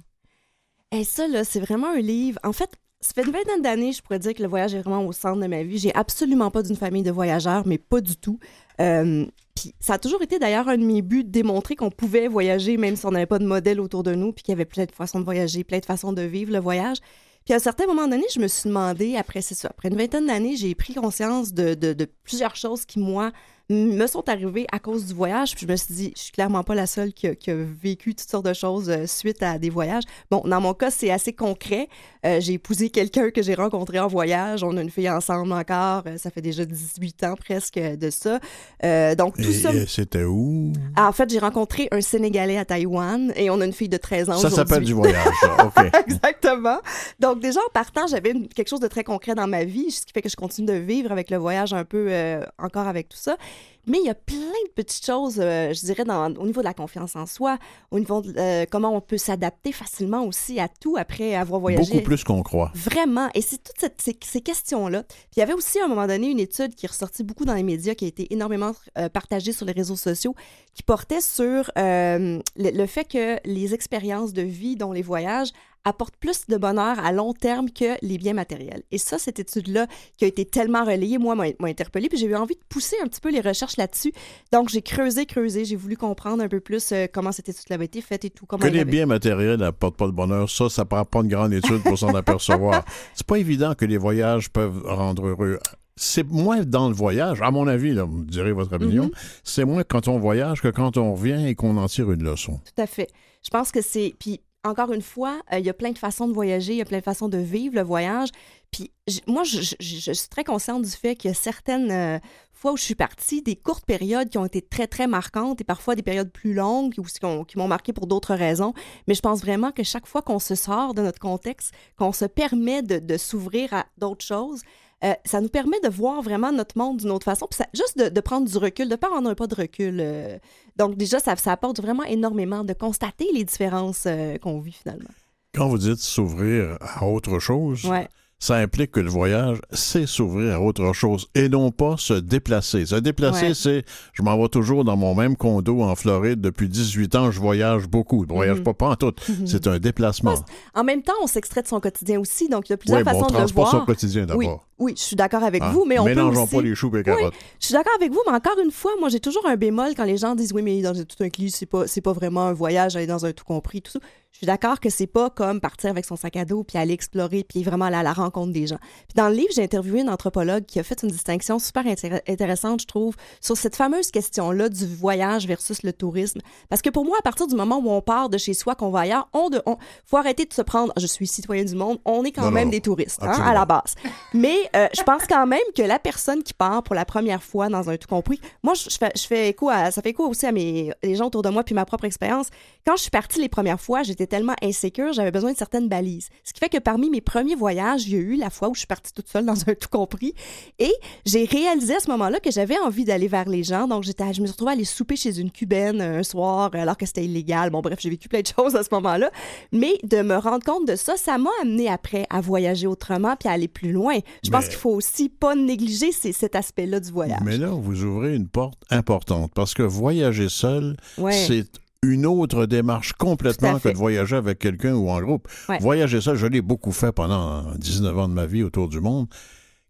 Et ça, là, c'est vraiment un livre. En fait, ça fait une vingtaine d'années, je pourrais dire que le voyage est vraiment au centre de ma vie. J'ai absolument pas d'une famille de voyageurs, mais pas du tout. Euh, puis ça a toujours été d'ailleurs un de mes buts de démontrer qu'on pouvait voyager même si on n'avait pas de modèle autour de nous, puis qu'il y avait plein de façons de voyager, plein de façons de vivre le voyage. Puis à un certain moment donné, je me suis demandé, après c'est ça, après une vingtaine d'années, j'ai pris conscience de, plusieurs choses qui, moi, me sont arrivées à cause du voyage. Puis je me suis dit, je suis clairement pas la seule qui a, qui a vécu toutes sortes de choses euh, suite à des voyages. Bon, dans mon cas, c'est assez concret. Euh, j'ai épousé quelqu'un que j'ai rencontré en voyage. On a une fille ensemble encore. Euh, ça fait déjà 18 ans presque de ça. Euh, donc, tout Et, ça... c'était où? Ah, en fait, j'ai rencontré un Sénégalais à Taïwan et on a une fille de 13 ans Ça s'appelle du voyage. OK. Exactement. Donc, déjà, en partant, j'avais quelque chose de très concret dans ma vie, ce qui fait que je continue de vivre avec le voyage un peu euh, encore avec tout ça. Mais il y a plein de petites choses, euh, je dirais, dans, au niveau de la confiance en soi, au niveau de euh, comment on peut s'adapter facilement aussi à tout après avoir voyagé. Beaucoup plus qu'on croit. Vraiment. Et c'est toutes cette- ces, ces questions-là. Puis il y avait aussi à un moment donné une étude qui est ressortie beaucoup dans les médias, qui a été énormément euh, partagée sur les réseaux sociaux, qui portait sur le, le fait que les expériences de vie, dont les voyages, apportent plus de bonheur à long terme que les biens matériels. Et ça, cette étude-là, qui a été tellement relayée, moi, m'a interpellée, puis j'ai eu envie de pousser un petit peu les recherches là-dessus. Donc, j'ai creusé, creusé, j'ai voulu comprendre un peu plus euh, comment cette étude avait été faite et tout. Comment Que les biens matériels n'apportent pas de bonheur, ça, ça prend pas une grande étude pour s'en apercevoir. C'est pas évident que les voyages peuvent rendre heureux. C'est moins dans le voyage, à mon avis, là, vous me direz votre opinion, Mhm. c'est moins quand on voyage que quand on revient et qu'on en tire une leçon. Tout à fait. Je pense que c'est. Puis, encore une fois, euh, il y a plein de façons de voyager, il y a plein de façons de vivre le voyage. Puis, moi, je, suis très consciente du fait qu'il y a certaines euh, fois où je suis partie, des courtes périodes qui ont été très, très marquantes et parfois des périodes plus longues ou qui, ont- qui m'ont marqué pour d'autres raisons. Mais je pense vraiment que chaque fois qu'on se sort de notre contexte, qu'on se permet de s'ouvrir à d'autres choses, euh, ça nous permet de voir vraiment notre monde d'une autre façon. Puis ça- juste de, de prendre du recul, de ne pas prendre un pas de recul. euh, donc déjà, ça, ça apporte vraiment énormément de constater les différences euh, qu'on vit finalement. Quand vous dites s'ouvrir à autre chose, Ouais. ça implique que le voyage, c'est s'ouvrir à autre chose et non pas se déplacer. Se déplacer, Ouais. c'est je m'en vais toujours dans mon même condo en Floride depuis 18 ans, je voyage beaucoup. Je voyage Mhm. pas, pas en tout. C'est un déplacement. En même temps, on s'extrait de son quotidien aussi, donc il y a plusieurs Oui, bon, on façons de le transporte voir. son quotidien d'abord. oui, je suis d'accord avec Hein? vous, mais on peut aussi... pas les choux et les Oui, carottes. je suis d'accord avec vous, mais encore une fois, moi, j'ai toujours un bémol quand les gens disent oui, mais dans un tout inclus, c'est pas, c'est pas vraiment un voyage, aller dans un tout compris, tout ça. Je suis d'accord que c'est pas comme partir avec son sac à dos puis aller explorer puis vraiment aller à la rencontre des gens. Puis dans le livre, j'ai interviewé une anthropologue qui a fait une distinction super intér- intéressante, je trouve, sur cette fameuse question-là du voyage versus le tourisme. Parce que pour moi, à partir du moment où on part de chez soi, qu'on va ailleurs, on, de, on faut arrêter de se prendre. Je suis citoyen du monde. On est quand Non, même non, des touristes hein, à la base. Mais euh, je pense quand même que la personne qui part pour la première fois dans un tout compris, moi, je, je fais, je fais écho à, ça fait écho aussi à mes, les gens autour de moi puis ma propre expérience. Quand je suis partie les premières fois, j'étais tellement insécure, j'avais besoin de certaines balises. Ce qui fait que parmi mes premiers voyages, il y a eu la fois où je suis partie toute seule dans un tout compris et j'ai réalisé à ce moment-là que j'avais envie d'aller vers les gens. Donc, j'étais, je me suis retrouvée à aller souper chez une cubaine un soir alors que c'était illégal. Bon, bref, j'ai vécu plein de choses à ce moment-là. Mais de me rendre compte de ça, ça m'a amené après à voyager autrement puis à aller plus loin. Je pense qu'il faut aussi pas négliger cet aspect-là du voyage. Mais là, vous ouvrez une porte importante parce que voyager seul, Ouais. c'est une autre démarche complètement que de voyager avec quelqu'un ou en groupe. Ouais. Voyager seul, je l'ai beaucoup fait pendant 19 ans de ma vie autour du monde.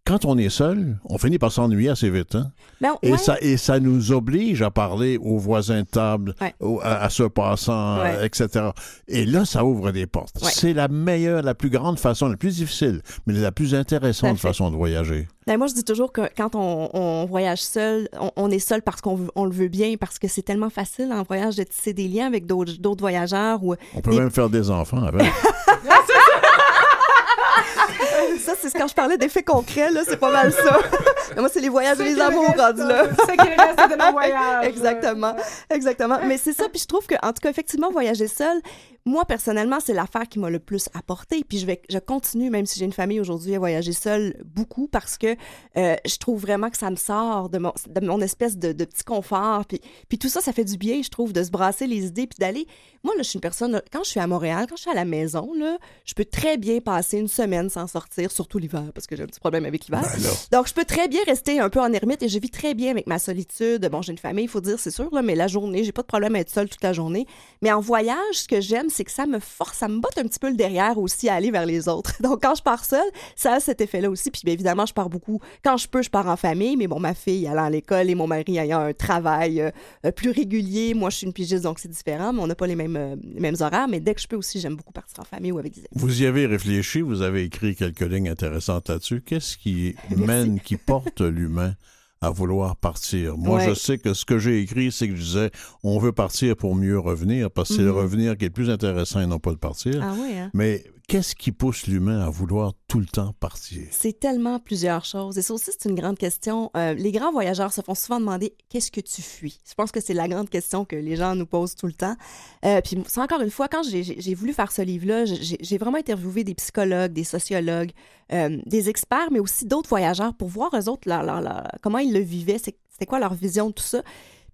Quand on est seul, on finit par s'ennuyer assez vite. Hein? Ben, Et, ouais. ça, et ça nous oblige à parler aux voisins de table, Ouais. au- à, à ce passant, Ouais. euh, etc. Et là, ça ouvre des portes. Ouais. C'est la meilleure, la plus grande façon, la plus difficile, mais la plus intéressante façon de voyager. Ben, moi, je dis toujours que quand on, on voyage seul, on, on est seul parce qu'on on le veut bien, parce que c'est tellement facile en voyage de tisser des liens avec d'autres d'autres voyageurs. Ou... On peut Des- même faire des enfants avec. Ça, c'est quand je parlais d'effets concrets, là, c'est pas mal ça. Moi, c'est les voyages et les amours rendus là. C'est qui reste de nos voyages. Exactement, exactement. Mais c'est ça, puis je trouve que, en tout cas, effectivement, voyager seul, moi, personnellement, c'est l'affaire qui m'a le plus apporté. Puis je vais, je continue, même si j'ai une famille aujourd'hui, à voyager seule beaucoup parce que euh, je trouve vraiment que ça me sort de mon, de mon espèce de, de petit confort. Puis, puis tout ça, ça fait du bien, je trouve, de se brasser les idées puis d'aller. Moi, là, je suis une personne, quand je suis à Montréal, quand je suis à la maison, là, je peux très bien passer une semaine sans sortir, surtout l'hiver, parce que j'ai un petit problème avec l'hiver. Ben. Donc, je peux très bien rester un peu en ermite et je vis très bien avec ma solitude. Bon, j'ai une famille, il faut dire, c'est sûr, là, mais la journée, j'ai pas de problème à être seule toute la journée. Mais en voyage, ce que j'aime, c'est que ça me force, ça me botte un petit peu le derrière aussi à aller vers les autres. Donc, quand je pars seule, ça a cet effet-là aussi. Puis, bien évidemment, je pars beaucoup. Quand je peux, je pars en famille, mais bon, ma fille allant à l'école et mon mari ayant un travail euh, euh, plus régulier. Moi, je suis une pigiste, donc c'est différent, mais on n'a pas les mêmes, euh, les mêmes horaires. Mais dès que je peux aussi, j'aime beaucoup partir en famille ou avec des amis. Vous y avez réfléchi, vous avez écrit quelques lignes intéressantes là-dessus. Qu'est-ce qui mène, qui porte l'humain à vouloir partir? Moi, Ouais. je sais que ce que j'ai écrit, c'est que je disais, on veut partir pour mieux revenir, parce que c'est le Mhm. revenir qui est le plus intéressant et non pas le partir. Ah oui, hein? Mais qu'est-ce qui pousse l'humain à vouloir tout le temps partir? C'est tellement plusieurs choses. Et ça aussi, c'est une grande question. Euh, les grands voyageurs se font souvent demander qu'est-ce que tu fuis? Je pense que c'est la grande question que les gens nous posent tout le temps. Euh, puis, c'est encore une fois, quand j'ai- voulu faire ce livre-là, j'ai vraiment interviewé des psychologues, des sociologues, euh, des experts, mais aussi d'autres voyageurs pour voir eux autres comment ils le vivaient, c'était quoi leur vision de tout ça.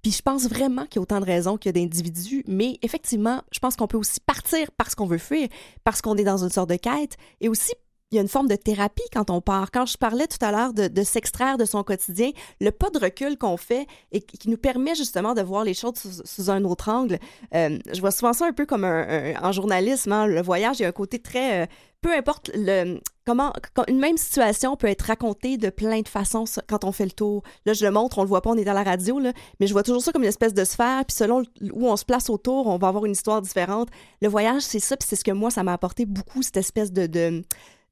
Je pense vraiment qu'il y a autant de raisons qu'il y a d'individus, mais effectivement, je pense qu'on peut aussi partir parce qu'on veut fuir, parce qu'on est dans une sorte de quête, et aussi il y a une forme de thérapie quand on part. Quand je parlais tout à l'heure de, s'extraire de son quotidien, le pas de recul qu'on fait et qui nous permet justement de voir les choses sous, un autre angle. Euh, je vois souvent ça un peu comme un, un- en journalisme. hein. Le voyage, il y a un côté très... euh, peu importe le comment une même situation peut être racontée de plein de façons quand on fait le tour. Là, je le montre, on le voit pas, on est à la radio là, mais je vois toujours ça comme une espèce de sphère. Puis selon où on se place autour, on va avoir une histoire différente. Le voyage, c'est ça, puis c'est ce que moi ça m'a apporté beaucoup cette espèce de, de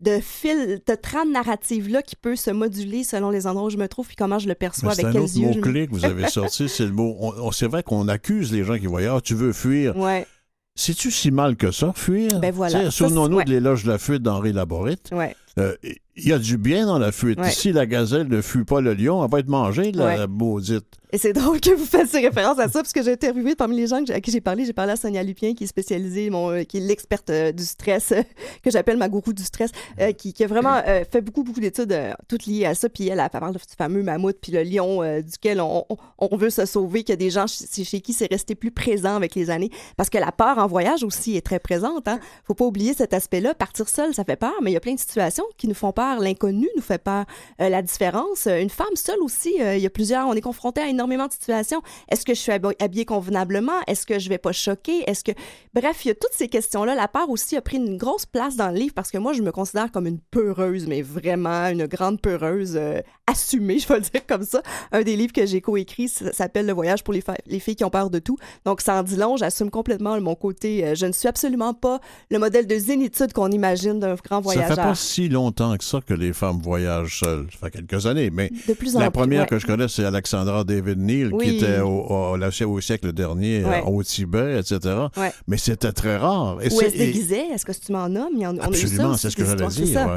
de fil, de trame narrative-là qui peut se moduler selon les endroits où je me trouve puis comment je le perçois, C'est avec un quels autre yeux. me- mot-clé que vous avez sorti, c'est le mot. on- on- c'est vrai qu'on accuse les gens qui voyagent. Ah, tu veux fuir. Ouais, C'est-tu si mal que ça, fuir? Ben voilà. Souvenons-nous ouais. de l'éloge de la fuite d'Henri Laborite. ouais. Euh, Il y a du bien dans la fuite. Ouais. Si la gazelle ne fuit pas le lion, elle va être mangée, la, Ouais. la maudite. Et c'est drôle que vous fassiez référence à ça, parce que j'ai interviewé parmi les gens à qui j'ai parlé, j'ai parlé à Sonia Lupien, qui est spécialisée, mon, euh, qui est l'experte euh, du stress, euh, que j'appelle ma gourou du stress, euh, qui, qui a vraiment euh, fait beaucoup, beaucoup d'études, toutes liées à ça. Puis elle, elle parle du fameux mammouth, puis le lion duquel on, on- on veut se sauver, qu'il y a des gens chez, chez qui c'est resté plus présent avec les années. Parce que la peur en voyage aussi est très présente. Hein? Faut pas oublier cet aspect-là. Partir seul, ça fait peur, mais il y a plein de situations qui nous font peur. L'inconnu nous fait peur. Euh, la différence, une femme seule aussi, euh, il y a plusieurs, on est confronté à énormément de situations. Est-ce que je suis hab- habillée convenablement? Est-ce que je vais pas choquer? Est-ce que... Bref, il y a toutes ces questions-là. La peur aussi a pris une grosse place dans le livre parce que moi, je me considère comme une peureuse, mais vraiment une grande peureuse euh, assumée, je vais le dire comme ça. Un des livres que j'ai coécrit s'appelle Le voyage pour les, les filles qui ont peur de tout. Donc, ça en dit long, j'assume complètement mon côté. euh, je ne suis absolument pas le modèle de zénitude qu'on imagine d'un grand Ça voyageur. fait pas si longtemps que ça que les femmes voyagent seules. Ça fait quelques années, mais De plus en la plus, première ouais. que je connais, c'est Alexandra David Neal, Oui. qui était au, au- au- au siècle dernier euh, Ouais. au Tibet, etc. Ouais. Mais c'était très rare. Et Où elle se déguisait, est-ce que tu m'en nommes? On Absolument, c'est ce que j'allais dire.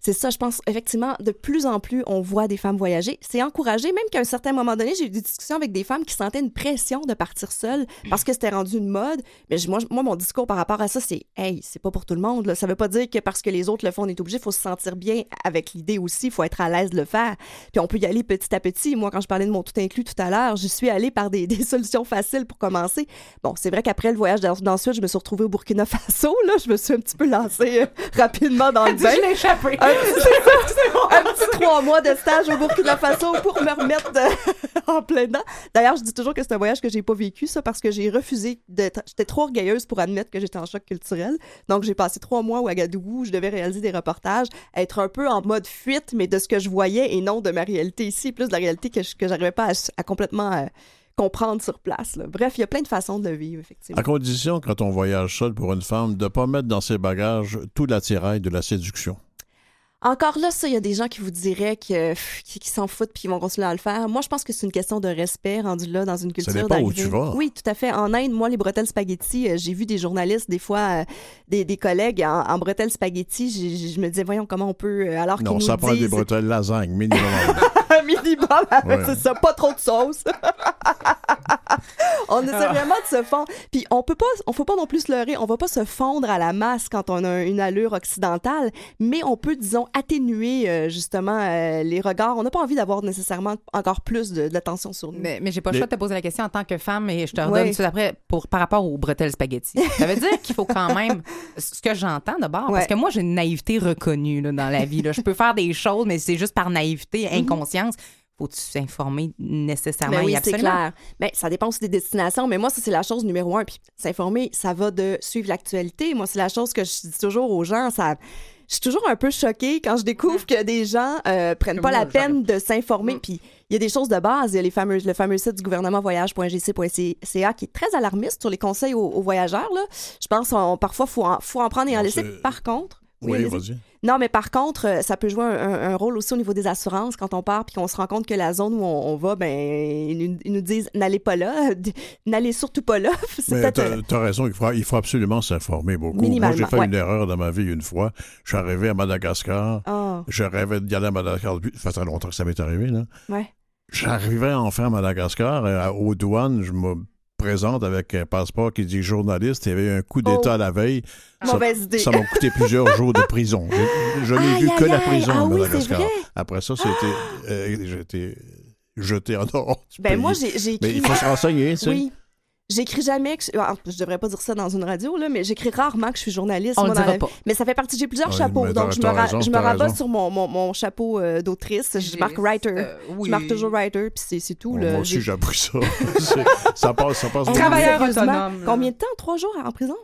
C'est ça, je pense, effectivement, de plus en plus, on voit des femmes voyager. C'est encouragé, même qu'à un certain moment donné, j'ai eu des discussions avec des femmes qui sentaient une pression de partir seules parce que c'était rendu une mode. Mais je- moi, je- moi, mon discours par rapport à ça, c'est Hey, c'est pas pour tout le monde. Là. Ça veut pas dire que parce que les autres le font, on est obligé. Il faut se sentir bien avec l'idée aussi. Il faut être à l'aise de le faire. Puis on peut y aller petit à petit. Moi, quand je parlais de mon tout inclus tout à l'heure, j'y suis allée par des, des solutions faciles pour commencer. Bon, c'est vrai qu'après le voyage dans- d'ensuite, je me suis retrouvée au Burkina Faso. Là. Je me suis un petit peu lancée euh, rapidement dans le bain. Un petit, trois mois de stage au Burkina Faso pour me remettre de- en plein dedans. D'ailleurs, je dis toujours que c'est un voyage que j'ai pas vécu, ça, parce que j'ai refusé d'être. J'étais trop orgueilleuse pour admettre que j'étais en choc culturel. Donc, j'ai passé trois mois au Ouagadougou où je devais réaliser des reportages, être un peu en mode fuite, mais de ce que je voyais et non de ma réalité ici, plus de la réalité que je que j'arrivais pas à, à complètement euh, comprendre sur place. là. Bref, il y a plein de façons de le vivre, effectivement. À condition, quand on voyage seul pour une femme, de ne pas mettre dans ses bagages tout l'attirail de la séduction. Encore là, ça, il y a des gens qui vous diraient que, qui, qui s'en foutent puis qui vont continuer à le faire. Moi, je pense que c'est une question de respect rendu là dans une culture. dépend où tu vas. Oui, tout à fait. En Inde, moi, les bretelles spaghetti, euh, j'ai vu des journalistes, des fois, euh, des, des collègues en, en bretelles spaghetti. Je me disais, voyons comment on peut, euh, alors qu'ils Non, nous ça prend disent... des bretelles lasagne, minimum. le minimum, Ouais. c'est ça, pas trop de sauce. on essaie Ah. vraiment de se fondre. Puis on peut pas, on faut pas non plus se leurrer, on va pas se fondre à la masse quand on a une allure occidentale, mais on peut, disons, atténuer euh, justement euh, les regards. On n'a pas envie d'avoir nécessairement encore plus de, de l'attention sur nous. Mais, mais j'ai pas le choix de te poser la question en tant que femme et je te redonne Ouais. tout après pour, par rapport aux bretelles spaghetti. Ça veut dire qu'il faut quand même, ce que j'entends d'abord, parce que moi j'ai une naïveté reconnue là, dans la vie. là. Je peux faire des choses, mais c'est juste par naïveté, inconscience. Faut-tu s'informer nécessairement? Ben oui, et c'est absolument? clair. Ben, ça dépend aussi des destinations, mais moi, ça, c'est la chose numéro un. Puis s'informer, ça va de suivre l'actualité. Moi, c'est la chose que je dis toujours aux gens. Ça... Je suis toujours un peu choquée quand je découvre que des gens euh, prennent pas Moi, la peine de s'informer. Puis il y a des choses de base. Il y a les fameux, le fameux site du gouvernement voyage.gc.ca qui est très alarmiste sur les conseils aux, aux voyageurs. Là. Je pense qu'on parfois, il faut, en- faut en prendre et en laisser. Par contre... Oui, allez-y. vas-y. Non, mais par contre, euh, ça peut jouer un, un- un rôle aussi au niveau des assurances quand on part puis qu'on se rend compte que la zone où on, on va, ben, ils nous, ils nous disent n'allez pas là, n'allez surtout pas là. Mais t'as euh, as raison, il faut, il faut absolument s'informer beaucoup. Moi, j'ai fait ouais. une erreur dans ma vie une fois. Je suis arrivé à Madagascar. Ah, Je rêvais d'y aller à Madagascar. depuis- Ça fait très longtemps que ça m'est arrivé, là. ouais. J'arrivais enfin à Madagascar. et à- aux douanes, je me présente avec un passeport qui dit journaliste. Il y avait eu un coup d'État Oh. la veille. Ça- Mauvaise idée. Ça m'a coûté plusieurs jours de prison. Je, je n'ai vu que aïe, la prison Ah à oui. Après ça, c'était, euh, j'ai été jeté en dehors du Ben pays. moi, j'ai j'ai Mais il faut se renseigner, tu sais. Oui. J'écris jamais que je... ah, je devrais pas dire ça dans une radio là, mais j'écris rarement que je suis journaliste. On moi, le dira la- pas. Mais ça fait partie. J'ai plusieurs chapeaux, mais donc je me, ra- raison, je me t'as rabats raison. sur mon, mon, mon chapeau euh, d'autrice. Je marque writer. Euh, oui. Je marque toujours writer, puis c'est- c'est tout. Bon, là. moi aussi, J'ai- appris ça. Ça passe, ça passe. Travailleur autonome. Combien de temps? Trois jours en prison?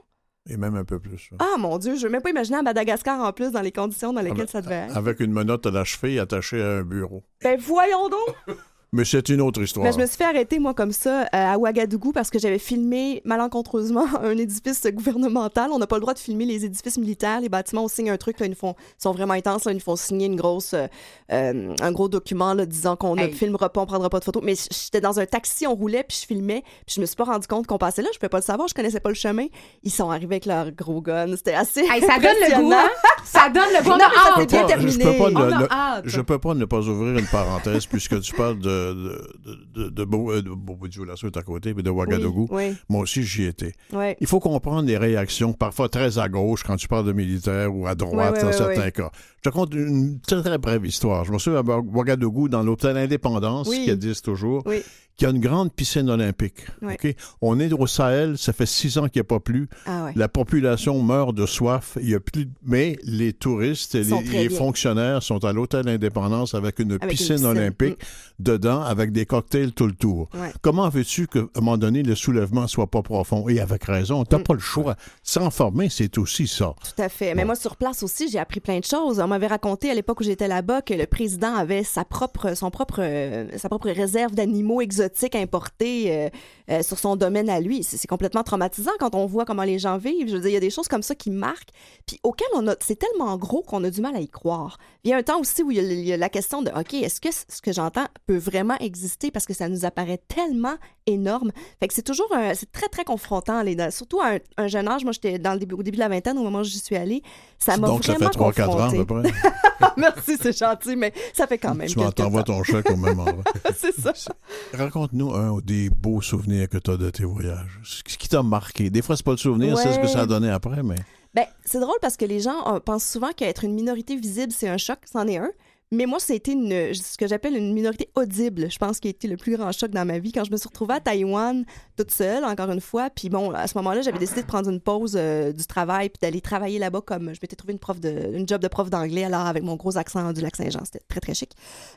Et même un peu plus. Ah mon Dieu, je veux même pas imaginer à Madagascar en plus dans les conditions dans lesquelles Avec- ça devait être. Avec une menotte à la cheville attachée à un bureau. Ben voyons donc! Mais c'est une autre histoire. Mais je me suis fait arrêter, moi, comme ça, euh, à Ouagadougou, parce que j'avais filmé malencontreusement un édifice gouvernemental. On n'a pas le droit de filmer les édifices militaires. Les bâtiments, on signe un truc, là, ils nous font, ils sont vraiment intenses, là, ils nous font signer une grosse, euh, euh, un gros document, là, disant qu'on ne filmera pas, on prendra pas de photos. Mais j'étais dans un taxi, on roulait, puis je filmais, puis je me suis pas rendu compte qu'on passait là. Je pouvais pas le savoir, je connaissais pas le chemin. Ils sont arrivés avec leur gros gun. C'était assez. Hey, ça donne le goût, hein? Ça donne le goût. Non, pas- je peux pas On ne- ne-. Je peux pas ne pas ouvrir une parenthèse puisque tu parles de, de, de, de, Beau- euh, de Beauboudiou-Lasso est à côté, mais de Ouagadougou. Oui, Moi aussi, j'y étais. oui. Il faut comprendre les réactions, parfois très à gauche, quand tu parles de militaires ou à droite, dans certains cas. Je te raconte une très, très brève histoire. Je me souviens à Ouagadougou, dans l'hôtel Indépendance, qui existe toujours, Oui. Qui a une grande piscine olympique. Ouais. On est au Sahel, ça fait six ans qu'il n'y a pas plu. Ah ouais. La population meurt de soif. Il y a plus, mais les touristes et les, fonctionnaires sont à l'hôtel Indépendance avec une, Avec une piscine, piscine. Mm. olympique dedans, avec des cocktails tout le tour. Ouais. Comment veux-tu qu'à un moment donné, le soulèvement soit pas profond? Et avec raison, t'as Mm. pas le choix. S'enformer, c'est aussi ça. Tout à fait. Mais moi, sur place aussi, j'ai appris plein de choses. On m'avait raconté à l'époque où j'étais là-bas que le président avait sa propre, son propre, euh, sa propre réserve d'animaux exotiques importés euh, euh, sur son domaine à lui. C'est complètement traumatisant quand on voit comment les gens vivent. Je veux dire, il y a des choses comme ça qui marquent, puis auxquelles on a, c'est tellement gros qu'on a du mal à y croire. Il y a un temps aussi où il y a la question de, OK, est-ce que ce que j'entends peut vraiment exister parce que ça nous apparaît tellement énorme. Fait que c'est toujours, un- c'est très, très confrontant, les, surtout à un, un jeune âge. Moi, j'étais dans le début, au début de la vingtaine, au moment où j'y suis allée. Ça m'a Donc, ça vraiment fait 3-4 ans à peu près. Merci, c'est gentil, mais ça fait quand même tu t'envoies ton chèque au même endroit. c'est ça. Raconte-nous un des beaux souvenirs que tu as de tes voyages. Ce qui t'a marqué. Des fois, c'est pas le souvenir, c'est ce que ça a donné après, mais. Ben, c'est drôle parce que les gens euh, pensent souvent qu'être une minorité visible, c'est un choc. C'en est un. Mais moi, c'était une, ce que j'appelle une minorité audible. Je pense qui a été le plus grand choc dans ma vie quand je me suis retrouvée à Taïwan toute seule, encore une fois. Puis bon, à ce moment-là, j'avais décidé de prendre une pause euh, du travail puis d'aller travailler là-bas comme je m'étais trouvé une job de prof d'anglais alors avec mon gros accent du lac Saint-Jean. C'était très, très chic.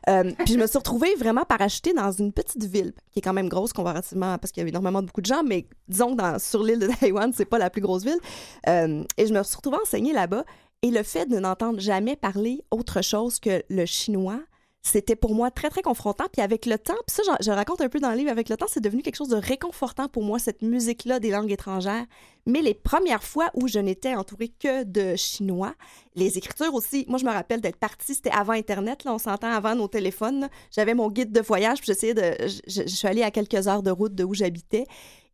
Euh, puis je me suis retrouvée vraiment parachutée dans une petite ville qui est quand même grosse comparativement parce qu'il y avait énormément de beaucoup de gens, mais disons que sur l'île de Taïwan, c'est pas la plus grosse ville. Euh, et je me suis retrouvée enseignée là-bas. Et le fait de n'entendre jamais parler autre chose que le chinois, c'était pour moi très, très confrontant. Puis avec le temps, puis ça, j'en- je raconte un peu dans le livre, avec le temps, c'est devenu quelque chose de réconfortant pour moi, cette musique-là des langues étrangères. Mais les premières fois où je n'étais entourée que de chinois, les écritures aussi, moi, je me rappelle d'être partie, c'était avant Internet, là, on s'entend avant nos téléphones. J'avais mon guide de voyage, puis j'essayais de. Je, je- je suis allée à quelques heures de route de où j'habitais.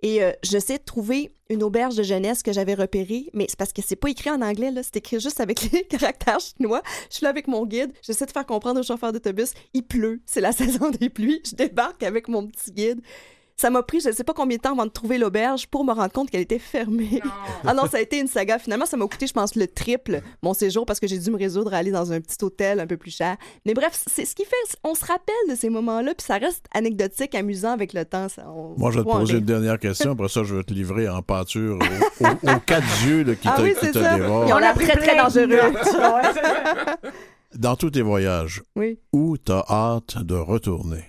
Et euh, j'essaie trouver une auberge de jeunesse que j'avais repérée, mais c'est parce que c'est pas écrit en anglais, c'est écrit juste avec les caractères chinois. Je suis là avec mon guide, j'essaie de faire comprendre au chauffeur d'autobus, il pleut, c'est la saison des pluies, je débarque avec mon petit guide. Ça m'a pris je ne sais pas combien de temps avant de trouver l'auberge pour me rendre compte qu'elle était fermée. ah non, ça a été une saga. Finalement, ça m'a coûté, je pense, le triple mon séjour parce que j'ai dû me résoudre à aller dans un petit hôtel un peu plus cher. Mais bref, c'est ce qui fait, on se rappelle de ces moments-là, puis ça reste anecdotique, amusant avec le temps. Ça, on- Moi, je vais te poser une dernière question. Après ça, je vais te livrer en pâture aux, aux- aux quatre yeux là, qui Ah te, oui, qui c'est te ça. dévorent. Ils ont l'air très, très dangereux. Dans tous tes voyages, Oui. où t'as hâte de retourner?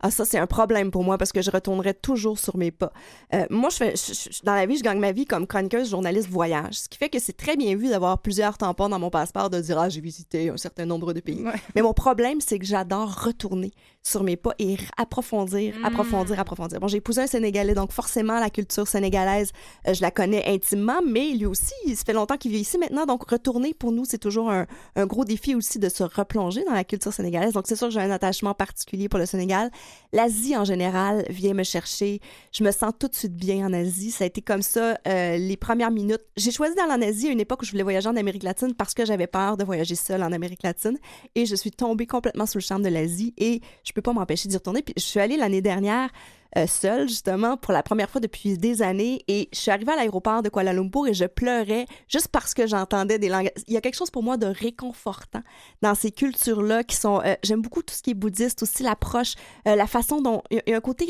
Ah, ça, c'est un problème pour moi parce que je retournerai toujours sur mes pas. Euh, moi, je fais, je- je- dans la vie, je gagne ma vie comme chroniqueuse, journaliste, voyage. Ce qui fait que c'est très bien vu d'avoir plusieurs tampons dans mon passeport, de dire, ah, j'ai visité un certain nombre de pays. Mais mon problème, c'est que j'adore retourner sur mes pas et approfondir, approfondir, approfondir. Bon, j'ai épousé un Sénégalais, donc forcément, la culture sénégalaise, euh, je la connais intimement, mais lui aussi, ça fait longtemps qu'il vit ici maintenant, donc retourner pour nous, c'est toujours un, un gros défi aussi de se replonger dans la culture sénégalaise. Donc, c'est sûr que j'ai un attachement particulier pour le Sénégal. L'Asie, en général, vient me chercher. Je me sens tout de suite bien en Asie. Ça a été comme ça euh, les premières minutes. J'ai choisi d'aller en Asie à une époque où je voulais voyager en Amérique latine parce que j'avais peur de voyager seule en Amérique latine. Et je suis tombée complètement sous le charme de l'Asie et je peux pas m'empêcher d'y retourner. Puis je suis allée l'année dernière euh, seule, justement, pour la première fois depuis des années. Et je suis arrivée à l'aéroport de Kuala Lumpur et je pleurais juste parce que j'entendais des langues. Il y a quelque chose pour moi de réconfortant dans ces cultures-là qui sont... euh, J'aime beaucoup tout ce qui est bouddhiste, aussi l'approche, euh, la façon dont... Il y a- un côté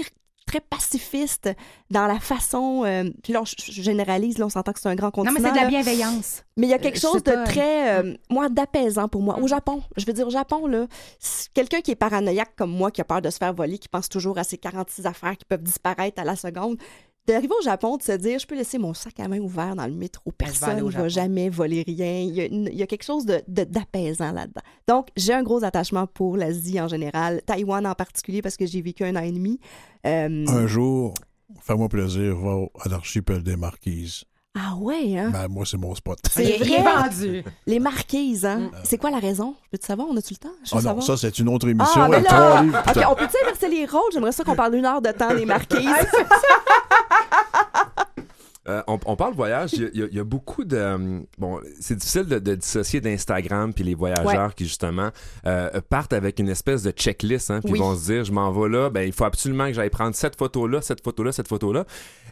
très pacifiste dans la façon... euh, puis là, je, généralise, là, on s'entend que c'est un grand Non, continent. mais c'est de la là. bienveillance. Mais il y a quelque Euh, chose de pas. très, euh, moi, d'apaisant pour moi. Au Japon, je veux dire, au Japon, là, quelqu'un qui est paranoïaque comme moi, qui a peur de se faire voler, qui pense toujours à ses 46 affaires qui peuvent disparaître à la seconde, d'arriver au Japon, de se dire, je peux laisser mon sac à main ouvert dans le métro, Ben, personne ne va jamais voler rien. Il y a, une- il y a quelque chose de, de- d'apaisant là-dedans. Donc, j'ai un gros attachement pour l'Asie en général, Taïwan en particulier, parce que j'ai vécu un an et demi. Euh, Un jour, fais-moi plaisir, va à l'archipel des Marquises. Ah ouais, hein? Ben, moi, c'est mon spot. C'est vrai. vendu. Les marquises, hein? C'est quoi la raison? Peux-tu savoir? On a-tu le temps? Je veux Ah non, savoir. ça, c'est une autre émission. Ah, mais avec là, trois livres. OK, putain. on peut-tu inverser les rôles? J'aimerais ça qu'on parle d'une heure de temps des marquises. Euh, on, on parle voyage, il y a- y, y beaucoup de... euh, Bon, c'est difficile de, de dissocier d'Instagram puis les voyageurs qui, justement, euh, partent avec une espèce de checklist, hein, puis Oui. vont se dire, je m'en vais là, ben, il faut absolument que j'aille prendre cette photo-là, cette photo-là, cette photo-là.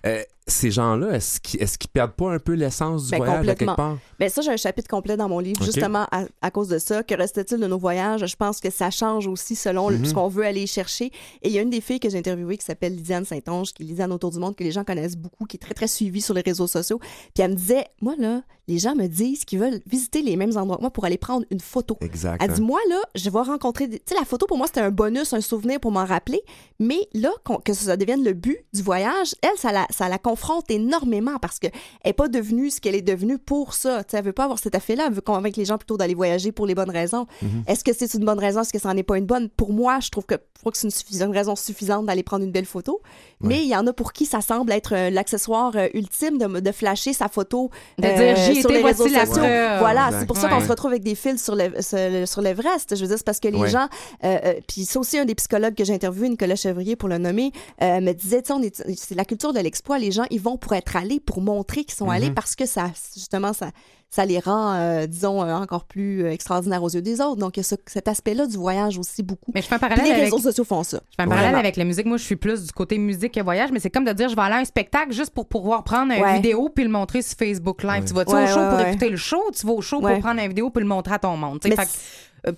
Euh, ces gens-là, est-ce qu'ils est qu'ils perdent pas un peu l'essence du Ben, voyage à complètement. quelque part? Ben ça, j'ai un chapitre complet dans mon livre, justement à, à cause de ça. Que reste-t-il de nos voyages? Je pense que ça change aussi selon le- Mhm. ce qu'on veut aller chercher. Et il y a une des filles que j'ai interviewées qui s'appelle Lydiane Saint-Onge, qui est Lydiane Autour du Monde, que les gens connaissent beaucoup, qui est très, très suivie sur les réseaux sociaux. Puis elle me disait, moi, là, les gens me disent qu'ils veulent visiter les mêmes endroits que moi pour aller prendre une photo. Exact. Elle dit, moi, là, je vais rencontrer. des- Tu sais, la photo, pour moi, c'était un bonus, un souvenir pour m'en rappeler. Mais là, qu'on- que ça devienne le but du voyage, elle, ça la, ça la confronte énormément parce qu'elle n'est pas devenue ce qu'elle est devenue pour ça. Tu sais, elle veut pas avoir cet effet-là. Elle veut convaincre les gens plutôt d'aller voyager pour les bonnes raisons. Est-ce que c'est une bonne raison? Est-ce que ça n'en est pas une bonne? Pour moi, je trouve que, je trouve que c'est une, raison suffisante d'aller prendre une belle photo. Mais il y en a pour qui ça semble être euh, l'accessoire euh, ultime de, de flasher sa photo De euh, dire, sur les réseaux la sociaux. Voilà, c'est pour ça Ouais. qu'on se retrouve avec des fils sur le, sur le- sur l'Everest. Je veux dire, c'est parce que les Ouais. gens, euh, euh, puis c'est aussi un des psychologues que j'ai interviewé, Nicolas Chevrier, pour le nommer, euh, me disait, on est- c'est la culture de l'exploit. Les gens, ils vont pour être allés, pour montrer qu'ils sont allés parce que ça, justement, ça, ça les rend, euh, disons, euh, encore plus euh, extraordinaires aux yeux des autres. Donc, il y a ce- cet aspect-là du voyage aussi beaucoup. Mais je fais un parallèle les avec... réseaux sociaux font ça. Je fais un parallèle Vraiment. avec la musique. Moi, je suis plus du côté musique que voyage, mais c'est comme de dire, je vais aller à un spectacle juste pour pouvoir prendre une Ouais. vidéo puis le montrer sur Facebook Live. Tu vas-tu Ouais, au show ouais, pour ouais. écouter le show? Tu vas au show Ouais. pour prendre une vidéo puis le montrer à ton monde?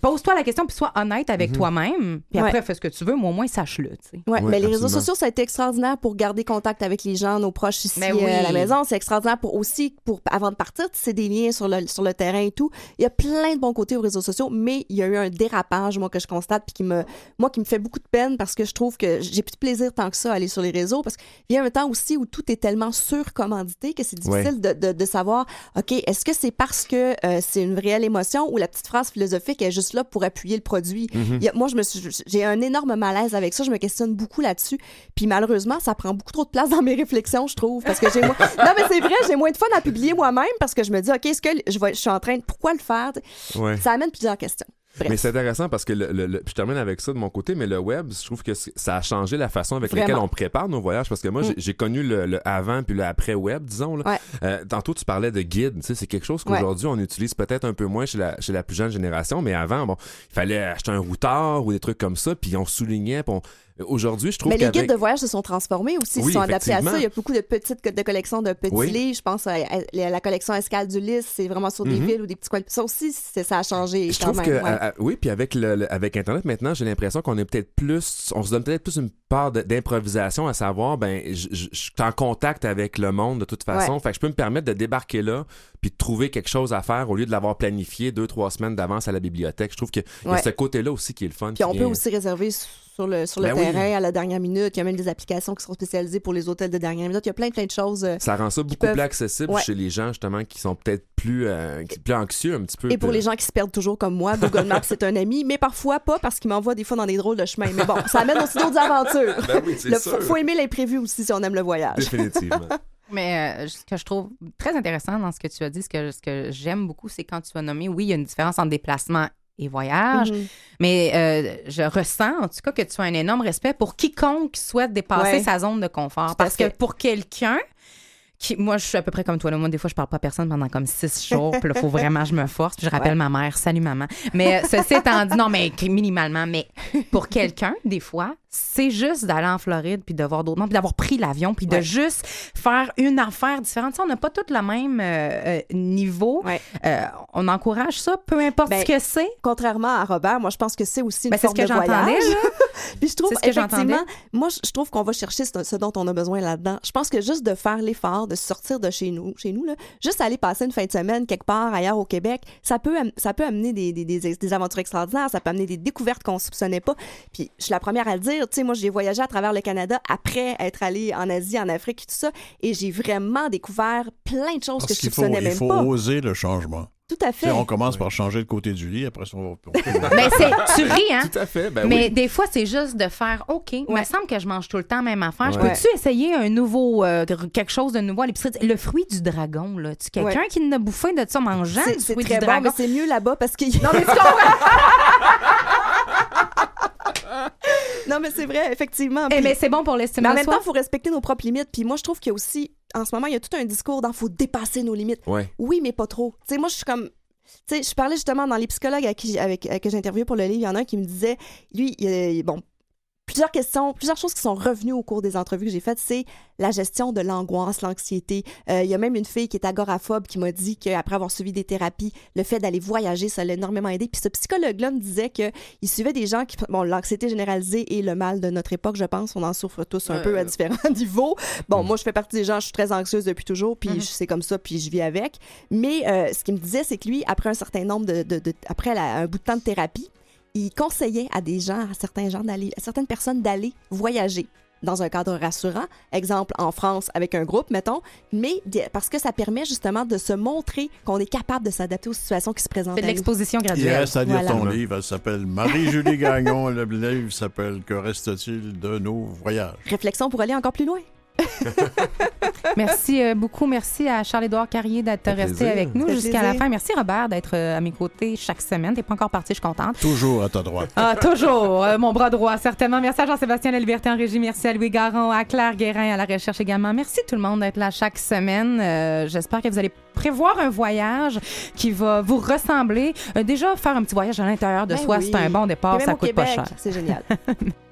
Pose-toi la question puis sois honnête avec toi-même. Puis après, Ouais. fais ce que tu veux, mais au moins, sache-le. Ouais, Ouais, mais les réseaux sociaux, ça a été extraordinaire pour garder contact avec les gens, nos proches ici Mais euh, à la oui. maison. C'est extraordinaire pour aussi, pour avant de partir, c'est des liens sur le, sur le terrain et tout. Il y a plein de bons côtés aux réseaux sociaux, mais il y a eu un dérapage, moi, que je constate, puis qui me, moi, qui me fait beaucoup de peine parce que je trouve que j'ai plus de plaisir tant que ça à aller sur les réseaux parce qu'il y a un temps aussi où tout est tellement surcommandité que c'est difficile de, de, de savoir, OK, est-ce que c'est parce que euh, c'est une réelle émotion ou la petite phrase philosophique est juste là pour appuyer le produit? Il y a- moi, je me suis, j'ai un énorme malaise avec ça. Je me questionne beaucoup là-dessus. Puis malheureusement, ça prend beaucoup trop de place dans mes réflexions, je trouve. Parce que j'ai moins... Non, mais c'est vrai, j'ai moins de fun à publier moi-même parce que je me dis, OK, est-ce que je, vais, je suis en train de. Pourquoi le faire? Ouais. Ça amène plusieurs questions. Bref. Mais c'est intéressant parce que le, le- le- je termine avec ça de mon côté, mais le web, je trouve que ça a changé la façon avec laquelle on prépare nos voyages parce que moi, Mm. j'ai- j'ai connu le, avant puis le après web, disons. Là. Ouais. Euh, tantôt, tu parlais de guide. C'est quelque chose qu'aujourd'hui, on utilise peut-être un peu moins chez la, chez la plus jeune génération, mais avant, bon, il fallait acheter un routeur ou des trucs comme ça, puis on soulignait. puis on- Aujourd'hui, je trouve Mais les guides de voyage se sont transformés aussi, Oui, ils sont adaptés à ça. Il y a beaucoup de petites de collections de petits Oui. livres. Je pense à, la collection Escale d'Ulysse, c'est vraiment sur des Mhm. villes ou des petits coins. Ça aussi, ça a changé Je quand trouve même. que ouais. à- à- oui, puis avec le, le- avec Internet maintenant, j'ai l'impression qu'on est peut-être plus, on se donne peut-être plus une part d'improvisation, à savoir, ben, je je- je suis en contact avec le monde de toute façon, Ouais. fait que je peux me permettre de débarquer là, puis de trouver quelque chose à faire au lieu de l'avoir planifié deux trois semaines d'avance à la bibliothèque. Je trouve qu'il y a Ouais. ce côté-là aussi qui est le fun. Puis on peut aussi réserver sur le, sur le Ben oui. terrain à la dernière minute. Il y a même des applications qui sont spécialisées pour les hôtels de dernière minute. Il y a plein, plein de choses. euh, Ça rend ça beaucoup peuvent- plus accessible Ouais. chez les gens justement qui sont peut-être plus, euh, plus anxieux un petit peu. Et pour les gens qui se perdent toujours comme moi, Google Maps, c'est un ami, mais parfois pas parce qu'il m'envoie des fois dans des drôles de chemins. Mais bon, ça amène aussi d'autres aventures. Ben oui, c'est Le- sûr. faut, aimer l'imprévu aussi si on aime le voyage. Définitivement. Mais euh, ce que je trouve très intéressant dans ce que tu as dit, ce que, ce que j'aime beaucoup, c'est quand tu as nommé, oui, il y a une différence entre déplacement et voyage, Mhm. mais euh, je ressens en tout cas que tu as un énorme respect pour quiconque souhaite dépasser Ouais. sa zone de confort. Parce que pour quelqu'un, qui, moi, je suis à peu près comme toi. Là. Moi, des fois, je parle pas à personne pendant comme six jours. Puis là, faut vraiment que je me force. Puis je rappelle ma mère. Salut, maman. Mais ceci étant dit, non, mais minimalement. Mais pour quelqu'un, des fois, c'est juste d'aller en Floride puis de voir d'autres mondes, puis d'avoir pris l'avion, puis de juste faire une affaire différente. Sais, on n'a pas tous le même euh, euh, niveau. Ouais. Euh, on encourage ça, peu importe Ben, ce que c'est. Contrairement à Robert, moi, je pense que c'est aussi une Ben, c'est forme ce que de voyage. Puis je trouve, ce que effectivement, moi, je trouve qu'on va chercher ce, ce dont on a besoin là-dedans. Je pense que juste de faire l'effort, de sortir de chez nous, chez nous, là, juste aller passer une fin de semaine quelque part ailleurs au Québec, ça peut, ça peut amener des, des, des, des aventures extraordinaires, ça peut amener des découvertes qu'on soupçonnait pas. Puis je suis la première à le dire, tu sais, moi, j'ai voyagé à travers le Canada après être allée en Asie, en Afrique et tout ça, et j'ai vraiment découvert plein de choses Parce que je qu'il faut, soupçonnais il même faut pas. oser le changement. Tout à Tu sais, fait. on commence par changer le côté du lit, après ça, on va... Mais c'est, tu ris, hein? Tout à fait. Ben mais oui. des fois, c'est juste de faire OK, il me Ouais. semble que je mange tout le temps même affaire. Je Ouais. peux-tu essayer un nouveau, euh, quelque chose de nouveau à l'épicerie? Le fruit du dragon, là. Tu quelqu'un qui n'a bouffé de ça en mangeant C'est du fruit très du bon, dragon? mais c'est mieux là-bas parce qu'il Non, mais tu comprends? Non, mais c'est vrai, effectivement. Eh, Puis- mais c'est bon pour l'estime mais en même temps, il faut respecter nos propres limites. Puis moi, je trouve qu'il y a aussi, en ce moment, il y a tout un discours dans faut dépasser nos limites. Ouais. Oui, mais pas trop. Tu sais, moi, je suis comme. Tu sais, je parlais justement dans les psychologues avec qui, avec, avec- que j'ai interviewé pour le livre. Il y en a un qui me disait, lui, il, a- bon, plusieurs questions, plusieurs choses qui sont revenues au cours des entrevues que j'ai faites, c'est la gestion de l'angoisse, l'anxiété. Euh, il y a même une fille qui est agoraphobe qui m'a dit qu'après avoir suivi des thérapies, le fait d'aller voyager, ça l'a énormément aidé. Puis ce psychologue-là me disait qu'il suivait des gens qui, bon, l'anxiété généralisée est le mal de notre époque, je pense. On en souffre tous un peu à différents niveaux. Bon, moi, je fais partie des gens, je suis très anxieuse depuis toujours, puis Mhm. c'est comme ça, puis je vis avec. Mais euh, ce qu'il me disait, c'est que lui, après un certain nombre de, de- de- après la- un bout de temps de thérapie, il conseillait à des gens, à certains gens d'aller, à certaines personnes d'aller voyager dans un cadre rassurant, exemple en France avec un groupe, mettons, mais parce que ça permet justement de se montrer qu'on est capable de s'adapter aux situations qui se présentent C'est de l'exposition Il graduelle. reste à lire Voilà. ton livre. Elle s'appelle Marie-Julie Gagnon. Le livre s'appelle Que reste-t-il de nos voyages? Réflexion pour aller encore plus loin. Merci euh, beaucoup. Merci à Charles-Édouard Carrier d'être resté plaisir. avec nous jusqu'à la fin. Merci Robert d'être euh, à mes côtés chaque semaine. T'es pas encore parti, je suis contente. Toujours à ta droite. Ah, toujours, euh, mon bras droit, certainement. Merci à Jean-Sébastien La Liberté en régie. Merci à Louis Garon, à Claire Guérin à la recherche également. Merci tout le monde d'être là chaque semaine. Euh, J'espère que vous allez prévoir un voyage qui va vous ressembler. Euh, déjà, faire un petit voyage à l'intérieur de Ben soi, oui. c'est un bon départ, ça coûte pas cher. c'est génial.